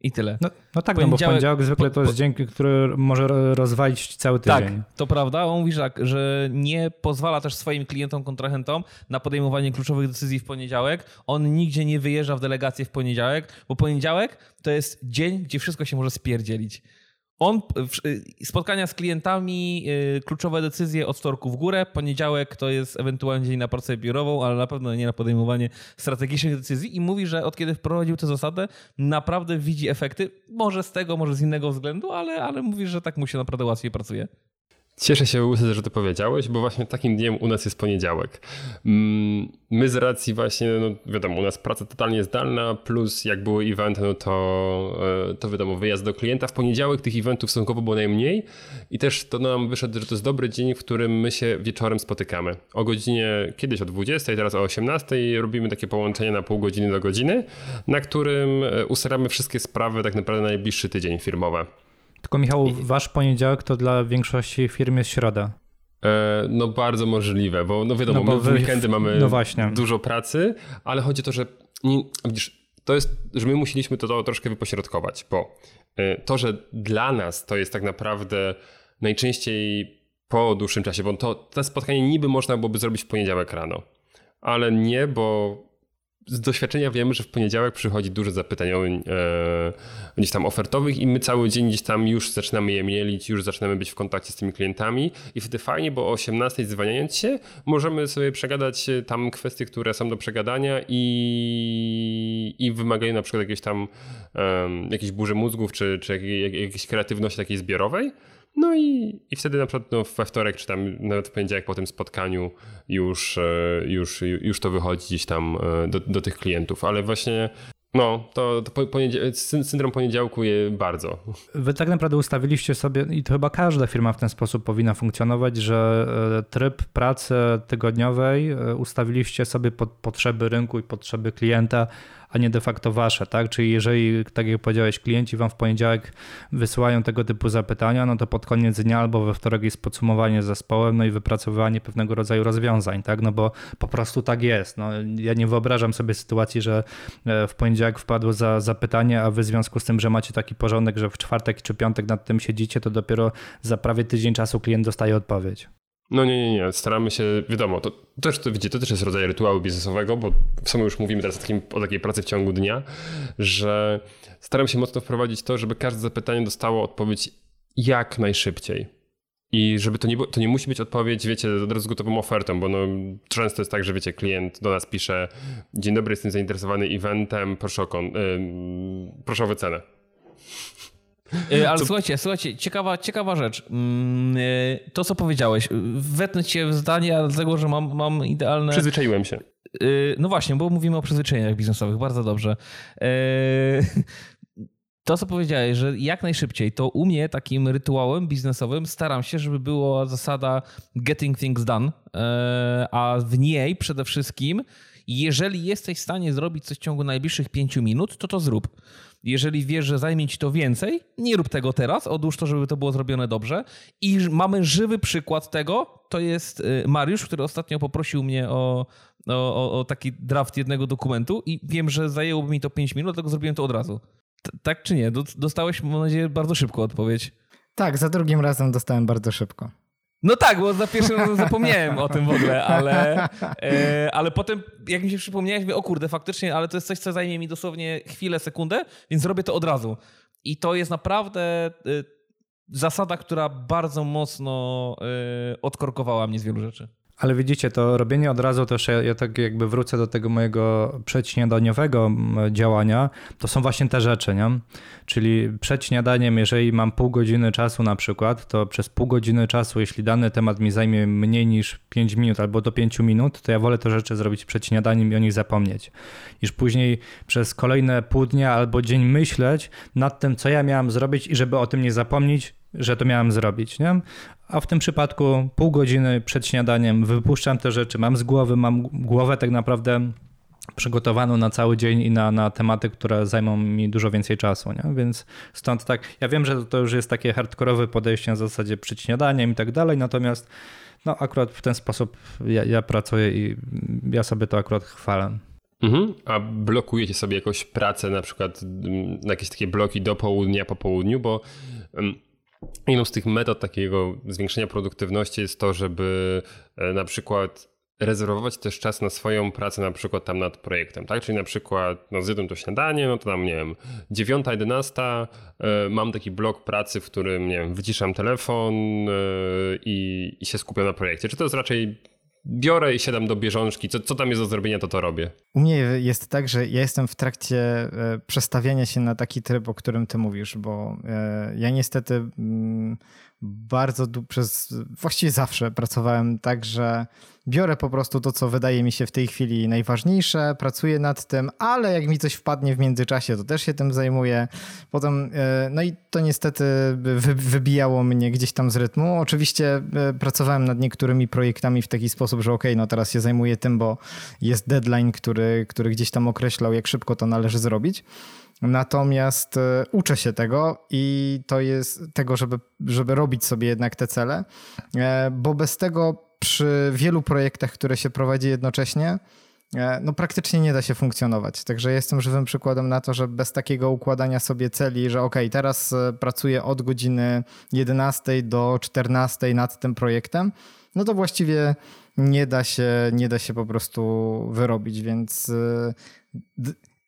I tyle. No, no tak, no bo poniedziałek zwykle to jest dzień, który może rozwalić cały tak, tydzień. Tak, to prawda. On mówi, że, że nie pozwala też swoim klientom, kontrahentom na podejmowanie kluczowych decyzji w poniedziałek. On nigdzie nie wyjeżdża w delegację w poniedziałek, bo poniedziałek to jest dzień, gdzie wszystko się może spierdzielić. On, y, spotkania z klientami, y, kluczowe decyzje od wtorku w górę. Poniedziałek to jest ewentualnie dzień na pracę biurową, ale na pewno nie na podejmowanie strategicznych decyzji. I mówi, że od kiedy wprowadził tę zasadę, naprawdę widzi efekty. Może z tego, może z innego względu, ale, ale mówi, że tak mu się naprawdę łatwiej pracuje. Cieszę się, że to powiedziałeś, bo właśnie takim dniem u nas jest poniedziałek. Mm, my z racji właśnie, no wiadomo, u nas praca totalnie zdalna, plus jak były eventy, no to, e, to wiadomo, wyjazd do klienta. W poniedziałek tych eventów stosunkowo było najmniej i też to nam wyszedł, że to jest dobry dzień, w którym my się wieczorem spotykamy. O godzinie, kiedyś o 20, teraz o 18 robimy takie połączenie na pół godziny do godziny, na którym e, ustalamy wszystkie sprawy tak naprawdę na najbliższy tydzień firmowe. Tylko Michał, I... wasz poniedziałek to dla większości firm jest środa. E, no bardzo możliwe, bo no wiadomo, no bo my w weekendy mamy no dużo pracy, ale chodzi o to, że nie, widzisz, to jest, że my musieliśmy to, to troszkę wypośrodkować, bo e, to, że dla nas to jest tak naprawdę najczęściej po dłuższym czasie, bo to, to spotkanie niby można byłoby zrobić w poniedziałek rano, ale nie, bo z doświadczenia wiemy, że w poniedziałek przychodzi dużo zapytań e, gdzieś tam ofertowych i my cały dzień gdzieś tam już zaczynamy je mielić, już zaczynamy być w kontakcie z tymi klientami i wtedy fajnie, bo o 18 zwalniając się możemy sobie przegadać e, tam kwestie, które są do przegadania i, i wymagają na przykład jakiejś tam um, jakiejś burzy mózgów czy, czy jakiejś kreatywności takiej zbiorowej. No i, i wtedy na przykład no, we wtorek, czy tam nawet w poniedziałek po tym spotkaniu już, e, już, już to wychodzi gdzieś tam e, do, do tych klientów, ale właśnie no, to, to syndrom poniedziałku je bardzo. Wy tak naprawdę ustawiliście sobie, i to chyba każda firma w ten sposób powinna funkcjonować, że e, tryb pracy tygodniowej ustawiliście sobie pod potrzeby rynku i potrzeby klienta, a nie de facto wasze, tak? Czyli jeżeli, tak jak powiedziałeś, klienci wam w poniedziałek wysyłają tego typu zapytania, no to pod koniec dnia albo we wtorek jest podsumowanie z zespołem, no i wypracowywanie pewnego rodzaju rozwiązań, tak? No bo po prostu tak jest. No, ja nie wyobrażam sobie sytuacji, że e, w poniedziałek wpadło za zapytanie, a wy w związku z tym, że macie taki porządek, że w czwartek czy piątek nad tym siedzicie, to dopiero za prawie tydzień czasu klient dostaje odpowiedź. No nie, nie, nie. Staramy się, wiadomo, to, też, to, widzicie, to też jest rodzaj rytuału biznesowego, bo w sumie już mówimy teraz o, takim, o takiej pracy w ciągu dnia, że staram się mocno wprowadzić to, żeby każde zapytanie dostało odpowiedź jak najszybciej. I żeby to nie, to nie musi być odpowiedź, wiecie, od razu gotową ofertą, bo no, często jest tak, że wiecie, klient do nas pisze dzień dobry, jestem zainteresowany eventem, proszę o, kon, yy, proszę o wycenę. E, ale co... słuchajcie, słuchajcie, ciekawa, ciekawa rzecz. Mm, e, to, co powiedziałeś, wetnę cię w zdanie, dlatego, że mam, mam idealne... Przyzwyczaiłem się. E, no właśnie, bo mówimy o przyzwyczajeniach biznesowych, bardzo dobrze. To, co powiedziałeś, że jak najszybciej, to u mnie takim rytuałem biznesowym staram się, żeby była zasada getting things done, a w niej przede wszystkim, jeżeli jesteś w stanie zrobić coś w ciągu najbliższych pięciu minut, to to zrób. Jeżeli wiesz, że zajmie ci to więcej, nie rób tego teraz, odłóż to, żeby to było zrobione dobrze. I mamy żywy przykład tego, to jest y, Mariusz, który ostatnio poprosił mnie o, o, o, taki draft jednego dokumentu i wiem, że zajęłoby mi to 5 minut, dlatego zrobiłem to od razu. T tak czy nie? Dostałeś, mam nadzieję, bardzo szybko odpowiedź. Tak, za drugim razem dostałem bardzo szybko. No tak, bo za pierwszym razem zapomniałem o tym w ogóle, ale, e, ale potem jak mi się przypomniałeś, mówię, o kurde, faktycznie, ale to jest coś, co zajmie mi dosłownie chwilę, sekundę, więc zrobię to od razu. I to jest naprawdę e, zasada, która bardzo mocno e, odkorkowała mnie z wielu rzeczy. Ale widzicie, to robienie od razu też, ja, ja, tak jakby wrócę do tego mojego przedśniadaniowego działania, to są właśnie te rzeczy, nie? Czyli przed śniadaniem, jeżeli mam pół godziny czasu na przykład, to przez pół godziny czasu, jeśli dany temat mi zajmie mniej niż 5 minut albo do 5 minut, to ja wolę te rzeczy zrobić przed śniadaniem i o nich zapomnieć. Niż później przez kolejne pół dnia albo dzień myśleć nad tym, co ja miałem zrobić i żeby o tym nie zapomnieć, że to miałem zrobić, nie? A w tym przypadku pół godziny przed śniadaniem wypuszczam te rzeczy, mam z głowy, mam głowę tak naprawdę przygotowaną na cały dzień i na, na tematy, które zajmą mi dużo więcej czasu, nie? Więc stąd tak, ja wiem, że to już jest takie hardkorowe podejście na zasadzie przed śniadaniem i tak dalej, natomiast no akurat w ten sposób ja, ja pracuję i ja sobie to akurat chwalę. Mhm. A blokujecie sobie jakoś pracę, na przykład na jakieś takie bloki do południa, po południu, bo Jedną z tych metod takiego zwiększenia produktywności jest to, żeby e, na przykład rezerwować też czas na swoją pracę, na przykład tam nad projektem, tak? Czyli na przykład, no zjadłem to śniadanie, no to tam, nie wiem, 9, 11, e, mam taki blok pracy, w którym, nie wiem, wyciszam telefon i, i się skupiam na projekcie. Czy to jest raczej biorę i siadam do bieżączki, co, co tam jest do zrobienia, to to robię. U mnie jest tak, że ja jestem w trakcie e, przestawiania się na taki tryb, o którym ty mówisz, bo e, ja niestety mm, bardzo przez właściwie zawsze pracowałem tak, że biorę po prostu to, co wydaje mi się w tej chwili najważniejsze, pracuję nad tym, ale jak mi coś wpadnie w międzyczasie, to też się tym zajmuję. Potem, e, no i to niestety wybijało mnie gdzieś tam z rytmu. Oczywiście e, pracowałem nad niektórymi projektami w taki sposób, że ok, no teraz się zajmuję tym, bo jest deadline, który, który gdzieś tam określał, jak szybko to należy zrobić. Natomiast e, uczę się tego i to jest tego, żeby, żeby robić sobie jednak te cele, bo bez tego przy wielu projektach, które się prowadzi jednocześnie, e, no praktycznie nie da się funkcjonować. Także jestem żywym przykładem na to, że bez takiego układania sobie celi, że ok, teraz pracuję od godziny 11 do 14 nad tym projektem, no to właściwie nie da się, nie da się po prostu wyrobić, więc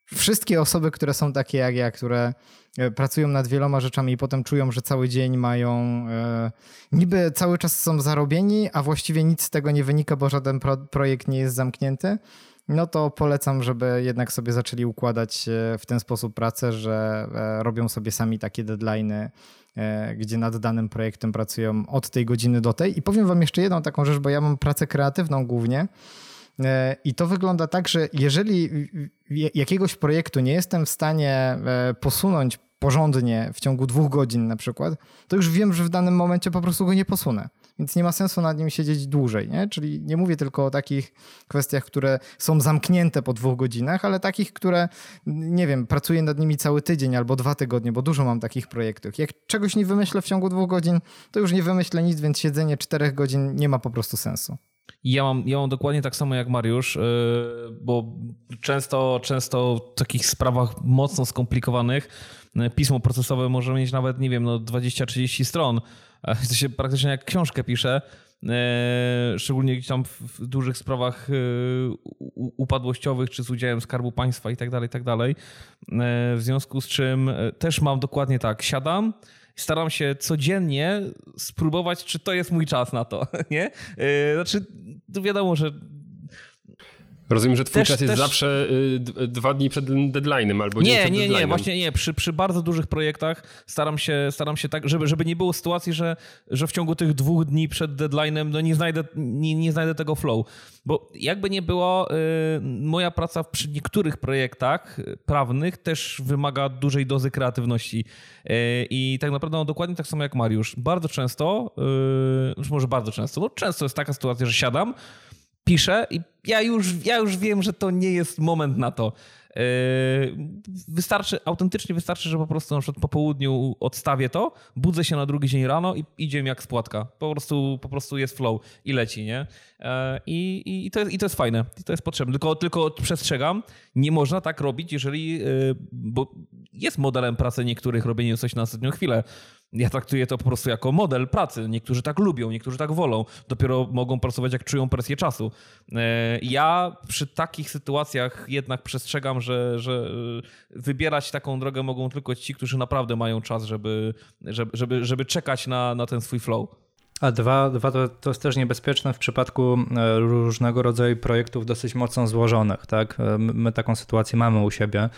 wszystkie osoby, które są takie jak ja, które e, pracują nad wieloma rzeczami i potem czują, że cały dzień mają, e, niby cały czas są zarobieni, a właściwie nic z tego nie wynika, bo żaden pro, projekt nie jest zamknięty, no to polecam, żeby jednak sobie zaczęli układać e, w ten sposób pracę, że e, robią sobie sami takie deadlines, gdzie nad danym projektem pracują od tej godziny do tej. I powiem wam jeszcze jedną taką rzecz, bo ja mam pracę kreatywną głównie, E, I to wygląda tak, że jeżeli jakiegoś projektu nie jestem w stanie e, posunąć porządnie w ciągu dwóch godzin na przykład, to już wiem, że w danym momencie po prostu go nie posunę. Więc nie ma sensu nad nim siedzieć dłużej. Nie? Czyli nie mówię tylko o takich kwestiach, które są zamknięte po dwóch godzinach, ale takich, które, nie wiem, pracuję nad nimi cały tydzień albo dwa tygodnie, bo dużo mam takich projektów. Jak czegoś nie wymyślę w ciągu dwóch godzin, to już nie wymyślę nic, więc siedzenie czterech godzin nie ma po prostu sensu. Ja mam, ja mam dokładnie tak samo jak Mariusz, yy, bo często, często w takich sprawach mocno skomplikowanych yy, pismo procesowe może mieć nawet, nie wiem, no 20-30 stron. To się praktycznie jak książkę pisze, yy, szczególnie gdzieś tam w dużych sprawach upadłościowych, czy z udziałem Skarbu Państwa i tak dalej, tak dalej. W związku z czym też mam dokładnie tak, siadam, staram się codziennie spróbować, czy to jest mój czas na to, nie? Y, znaczy, wiadomo, że Rozumiem, że twój też, czas jest też... zawsze y, dwa dni przed deadline'em albo nie, dzień przed Nie, nie, właśnie nie. Przy, przy bardzo dużych projektach staram się, staram się tak, żeby, żeby nie było sytuacji, że, że w ciągu tych dwóch dni przed deadline'em no nie, znajdę, nie, nie znajdę tego flow. Bo jakby nie było, y, moja praca przy niektórych projektach prawnych też wymaga dużej dozy kreatywności. Y, I tak naprawdę no, dokładnie tak samo jak Mariusz. Bardzo często, y, może bardzo często, no często jest taka sytuacja, że siadam, piszę i ja już, ja już wiem, że to nie jest moment na to. Wystarczy, autentycznie wystarczy, że po prostu na przykład po południu odstawię to, budzę się na drugi dzień rano i idzie mi jak spłatka. Po prostu, po prostu jest flow i leci, nie? I, i, to, jest, i to jest fajne, i to jest potrzebne. Tylko, tylko przestrzegam, nie można tak robić, jeżeli, bo jest modelem pracy niektórych robienie coś na ostatnią chwilę. Ja traktuję to po prostu jako model pracy. Niektórzy tak lubią, niektórzy tak wolą. Dopiero mogą pracować, jak czują presję czasu. E, ja przy takich sytuacjach jednak przestrzegam, że, że wybierać taką drogę mogą tylko ci, którzy naprawdę mają czas, żeby, żeby, żeby, żeby czekać na, na ten swój flow. A dwa, dwa to, to jest też niebezpieczne w przypadku e, różnego rodzaju projektów dosyć mocno złożonych. Tak? E, my taką sytuację mamy u siebie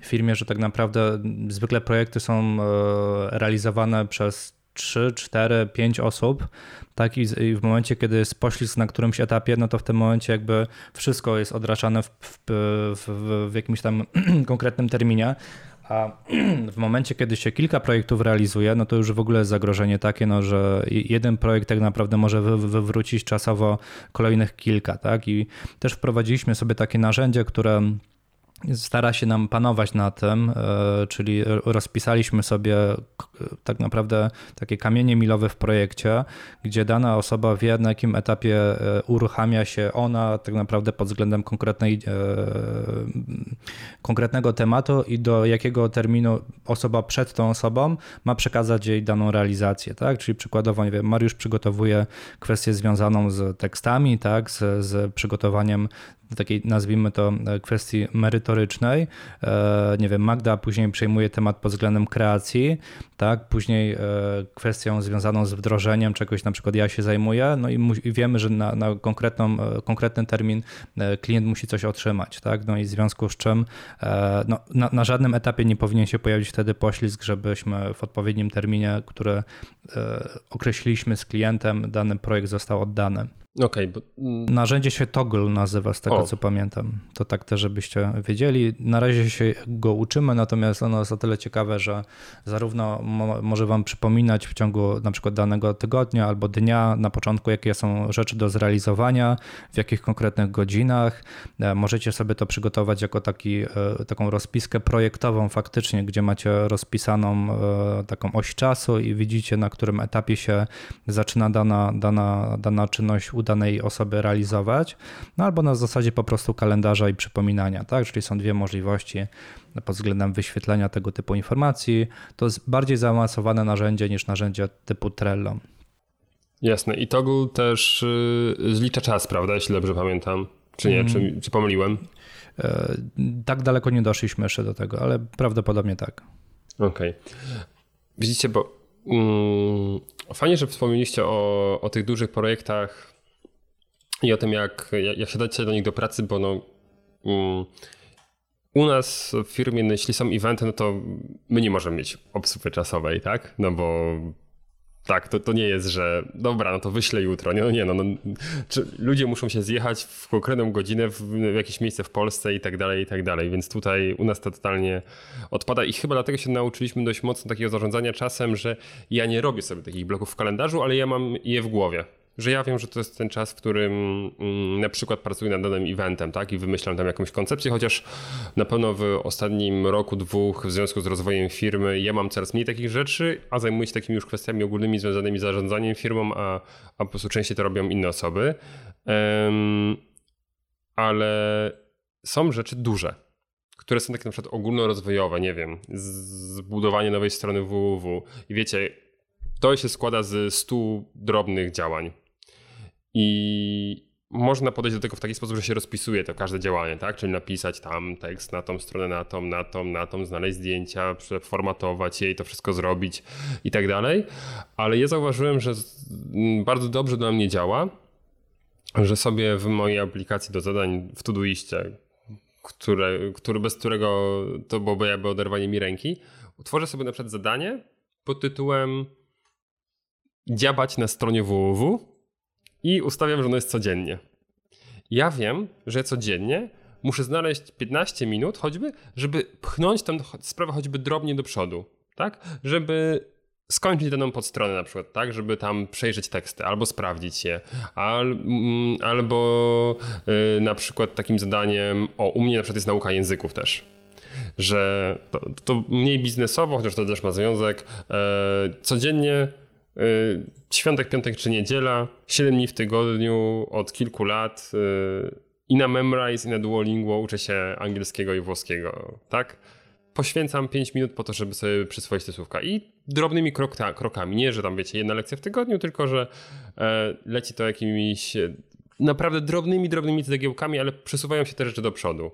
w firmie, że tak naprawdę zwykle projekty są e, realizowane przez 3, 4, 5 osób, tak i w momencie, kiedy jest poślizg na którymś etapie, no to w tym momencie jakby wszystko jest odraczane w, w, w, w jakimś tam konkretnym terminie, a w momencie, kiedy się kilka projektów realizuje, no to już w ogóle jest zagrożenie takie, no, że jeden projekt tak naprawdę może wywrócić czasowo kolejnych kilka. Tak? I też wprowadziliśmy sobie takie narzędzie, które stara się nam panować na tym, e, czyli rozpisaliśmy sobie tak naprawdę takie kamienie milowe w projekcie, gdzie dana osoba wie na jakim etapie e, uruchamia się ona tak naprawdę pod względem konkretnej, e, konkretnego tematu i do jakiego terminu osoba przed tą osobą ma przekazać jej daną realizację. Tak? Czyli przykładowo, nie wiem, Mariusz przygotowuje kwestię związaną z tekstami, tak? z, z przygotowaniem takiej, nazwijmy to, e, kwestii merytorycznej. E, nie wiem, Magda później przejmuje temat pod względem kreacji, tak? Później e, kwestią związaną z wdrożeniem czegoś, na przykład ja się zajmuję, no i, wiemy, że na, na konkretną, konkretny termin klient musi coś otrzymać, tak? No i w związku z czym no, na, na żadnym etapie nie powinien się pojawić wtedy poślizg, żebyśmy w odpowiednim terminie, który określiliśmy z klientem, dany projekt został oddany. Okay, bo... Mm. Narzędzie się Toggle nazywa, z tego o. co pamiętam. To tak też, żebyście wiedzieli. Na razie się go uczymy, natomiast ono jest o tyle ciekawe, że zarówno mo może Wam przypominać w ciągu na przykład danego tygodnia albo dnia na początku, jakie są rzeczy do zrealizowania, w jakich konkretnych godzinach. E, możecie sobie to przygotować jako taki, e, taką rozpiskę projektową faktycznie, gdzie macie rozpisaną e, taką oś czasu i widzicie, na którym etapie się zaczyna dana, dana, dana czynność danej osoby realizować, no albo na zasadzie po prostu kalendarza i przypominania, tak? Czyli są dwie możliwości pod względem wyświetlenia tego typu informacji. To jest bardziej zaawansowane narzędzie niż narzędzie typu Trello. Jasne. I Toggle też yy, zlicza czas, prawda? Jeśli dobrze pamiętam. Czy nie? Czy, mm. czy pomyliłem? E, tak daleko nie doszliśmy jeszcze do tego, ale prawdopodobnie tak. Okej. Okay. Widzicie, bo mm, fajnie, że wspomnieliście o, o tych dużych projektach i o tym, jak, jak siadacie do nich do pracy, bo no, um, u nas w firmie, no, jeśli są eventy, no to my nie możemy mieć obsługi czasowej, tak? No bo tak, to, to nie jest, że dobra, no to wyślę jutro. Nie, no nie, no, no ludzie muszą się zjechać w konkretną godzinę w, w, jakieś miejsce w Polsce i tak dalej, i tak dalej. Więc tutaj u nas to totalnie odpada i chyba dlatego się nauczyliśmy dość mocno takiego zarządzania czasem, że ja nie robię sobie takich bloków w kalendarzu, ale ja mam je w głowie że ja wiem, że to jest ten czas, w którym mm, na przykład pracuję nad danym eventem, tak, i wymyślam tam jakąś koncepcję, chociaż na pewno w ostatnim roku, dwóch w związku z rozwojem firmy ja mam coraz mniej takich rzeczy, a zajmuję się takimi już kwestiami ogólnymi związanymi z zarządzaniem firmą, a, a po prostu częściej to robią inne osoby. Um, ale są rzeczy duże, które są takie na przykład ogólnorozwojowe, nie wiem, zbudowanie nowej strony www. I wiecie, to się składa z stu drobnych działań. I można podejść do tego w taki sposób, że się rozpisuje to każde działanie, tak? Czyli napisać tam tekst na tą stronę, na tą, na tą, na tą, znaleźć zdjęcia, przeformatować je i to wszystko zrobić i tak dalej. Ale ja zauważyłem, że bardzo dobrze dla mnie działa, że sobie w mojej aplikacji do zadań w Todoistie, które, który, bez którego to byłoby jakby oderwanie mi ręki, utworzę sobie na przykład zadanie pod tytułem dziabać na stronie www i ustawiam, że ono jest codziennie. Ja wiem, że codziennie muszę znaleźć 15 minut choćby, żeby pchnąć tę sprawę choćby drobnie do przodu, tak? Żeby skończyć daną podstronę na przykład, tak, żeby tam przejrzeć teksty albo sprawdzić je, al, mm, albo y, na przykład takim zadaniem, o, u mnie na przykład jest nauka języków też, że to, to mniej biznesowo, chociaż to też ma związek, e, codziennie świątek, piątek czy niedziela, 7 dni w tygodniu od kilku lat y, i na Memrise i na Duolingo uczę się angielskiego i włoskiego, tak? poświęcam 5 minut po to, żeby sobie przyswoić te słówka. I drobnymi krokta, krokami. Nie, że tam wiecie, jedna lekcja w tygodniu, tylko że e, leci to jakimiś e, naprawdę drobnymi, drobnymi cegiełkami, ale przesuwają się te rzeczy do przodu.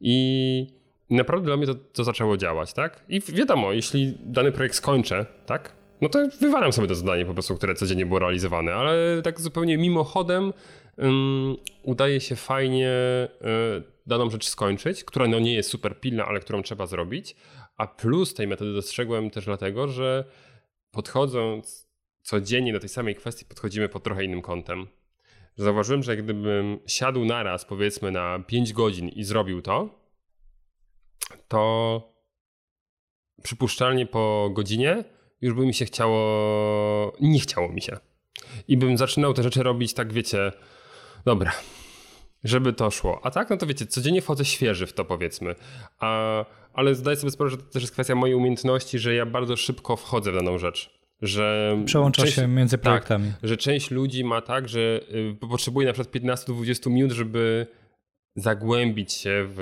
I naprawdę dla mnie to, to zaczęło działać, tak? I wiadomo, jeśli dany projekt skończę, tak? No to wywalam sobie to zadanie po prostu, które codziennie było realizowane, ale tak zupełnie mimochodem um, udaje się fajnie y, daną rzecz skończyć, która no nie jest super pilna, ale którą trzeba zrobić. A plus tej metody dostrzegłem też dlatego, że podchodząc codziennie do tej samej kwestii, podchodzimy pod trochę innym kątem. Zauważyłem, że gdybym siadł naraz, powiedzmy, na 5 godzin i zrobił to, to przypuszczalnie po godzinie już by mi się chciało, nie chciało mi się. I bym zaczynał te rzeczy robić tak, wiecie, dobra, żeby to szło. A tak, no to wiecie, codziennie wchodzę świeży w to powiedzmy. A, ale zdaję sobie sprawę, że to też jest kwestia mojej umiejętności, że ja bardzo szybko wchodzę w daną rzecz. Że Przełącza część, się między projektami. Tak, że część ludzi ma tak, że y, potrzebuje na przykład 15-20 minut, żeby zagłębić się w,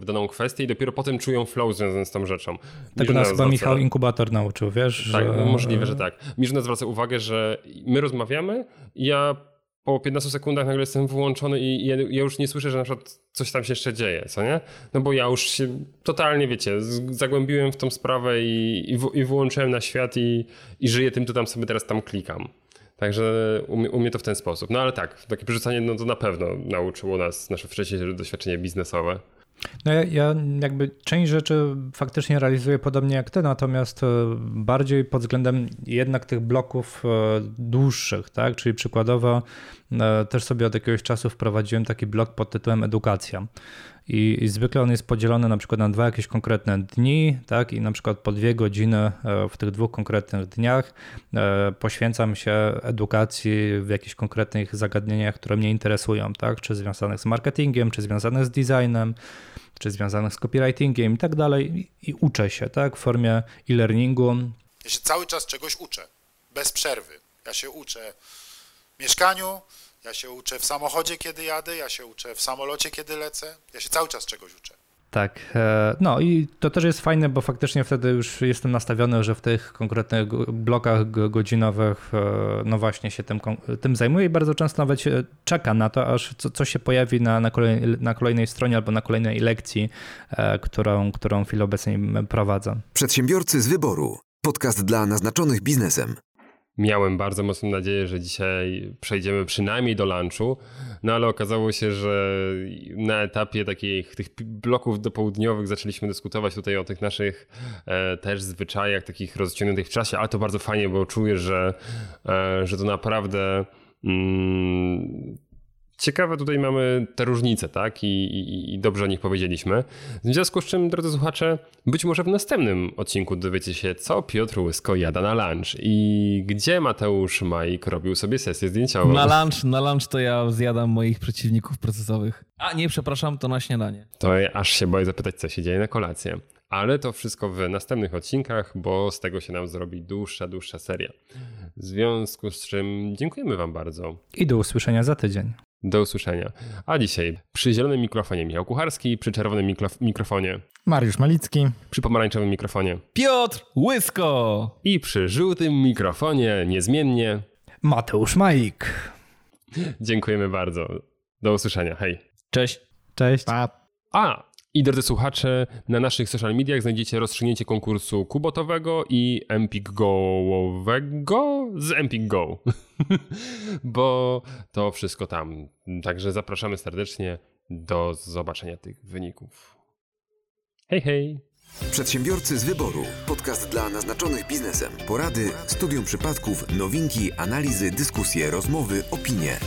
w, daną kwestię i dopiero potem czują flow związany z tą rzeczą. Tego nas chyba Michał Inkubator nauczył, wiesz? Tak, że... możliwe, że tak. Mirzyna zwraca uwagę, że my rozmawiamy i ja po 15 sekundach nagle jestem wyłączony i ja, ja, już nie słyszę, że na przykład coś tam się jeszcze dzieje, co nie? No bo ja już się totalnie, wiecie, zagłębiłem w tą sprawę i, i, w, i wyłączyłem na świat i, i żyję tym, to tam sobie teraz tam klikam. Także u mnie, to w ten sposób. No ale tak, takie przerzucanie no to na pewno nauczyło nas nasze wcześniejsze doświadczenie biznesowe. No ja, ja, jakby część rzeczy faktycznie realizuję podobnie jak ty, natomiast e, bardziej pod względem jednak tych bloków e, dłuższych, tak? Czyli przykładowo e, też sobie od jakiegoś czasu wprowadziłem taki blok pod tytułem edukacja. I, I, zwykle on jest podzielony na przykład na dwa jakieś konkretne dni, tak? I na przykład po dwie godziny e, w tych dwóch konkretnych dniach e, poświęcam się edukacji w jakichś konkretnych zagadnieniach, które mnie interesują, tak? Czy związanych z marketingiem, czy związanych z designem, czy związanych z copywritingiem i tak dalej. I uczę się, tak? W formie e-learningu. Ja się cały czas czegoś uczę, bez przerwy. Ja się uczę mieszkaniu, ja się uczę w samochodzie, kiedy jadę, ja się uczę w samolocie, kiedy lecę. Ja się cały czas czegoś uczę. Tak, e, no i to też jest fajne, bo faktycznie wtedy już jestem nastawiony, że w tych konkretnych blokach godzinowych, e, no właśnie się tym, tym zajmuję i bardzo często nawet czeka na to, aż co, co się pojawi na, na, kolej, na kolejnej stronie albo na kolejnej lekcji, e, którą, którą w chwili obecnej prowadzę. Przedsiębiorcy z wyboru. Podcast dla naznaczonych biznesem. Miałem bardzo mocną nadzieję, że dzisiaj przejdziemy przynajmniej do lunchu, no ale okazało się, że na etapie takich tych bloków dopołudniowych zaczęliśmy dyskutować tutaj o tych naszych e, też zwyczajach, takich rozciągniętych w czasie, ale to bardzo fajnie, bo czuję, że, e, że to naprawdę mm, Ciekawe tutaj mamy te różnice, tak? I, i, I, dobrze o nich powiedzieliśmy. W związku z czym, drodzy słuchacze, być może w następnym odcinku dowiecie się, co Piotr Łysko jada na lunch i gdzie Mateusz Majk robił sobie sesję zdjęciową. Na lunch, na lunch to ja zjadam moich przeciwników procesowych. A nie, przepraszam, to na śniadanie. To aż się boję zapytać, co się dzieje na kolację. Ale to wszystko w następnych odcinkach, bo z tego się nam zrobi dłuższa, dłuższa seria. W związku z czym dziękujemy Wam bardzo. I do usłyszenia za tydzień. Do usłyszenia. A dzisiaj przy zielonym mikrofonie Michał Kucharski, przy czerwonym mikrof mikrofonie Mariusz Malicki, przy pomarańczowym mikrofonie Piotr Łysko i przy żółtym mikrofonie niezmiennie Mateusz Majik. Dziękujemy bardzo. Do usłyszenia. Hej. Cześć. Cześć. Pa. A, i drodzy słuchacze, na naszych social mediach znajdziecie rozstrzygnięcie konkursu kubotowego i Empik z Empik Go. Bo to wszystko tam. Także zapraszamy serdecznie do zobaczenia tych wyników. Hej, hej! Przedsiębiorcy z wyboru. Podcast dla naznaczonych biznesem. Porady, studium przypadków, nowinki, analizy, dyskusje, rozmowy, opinie.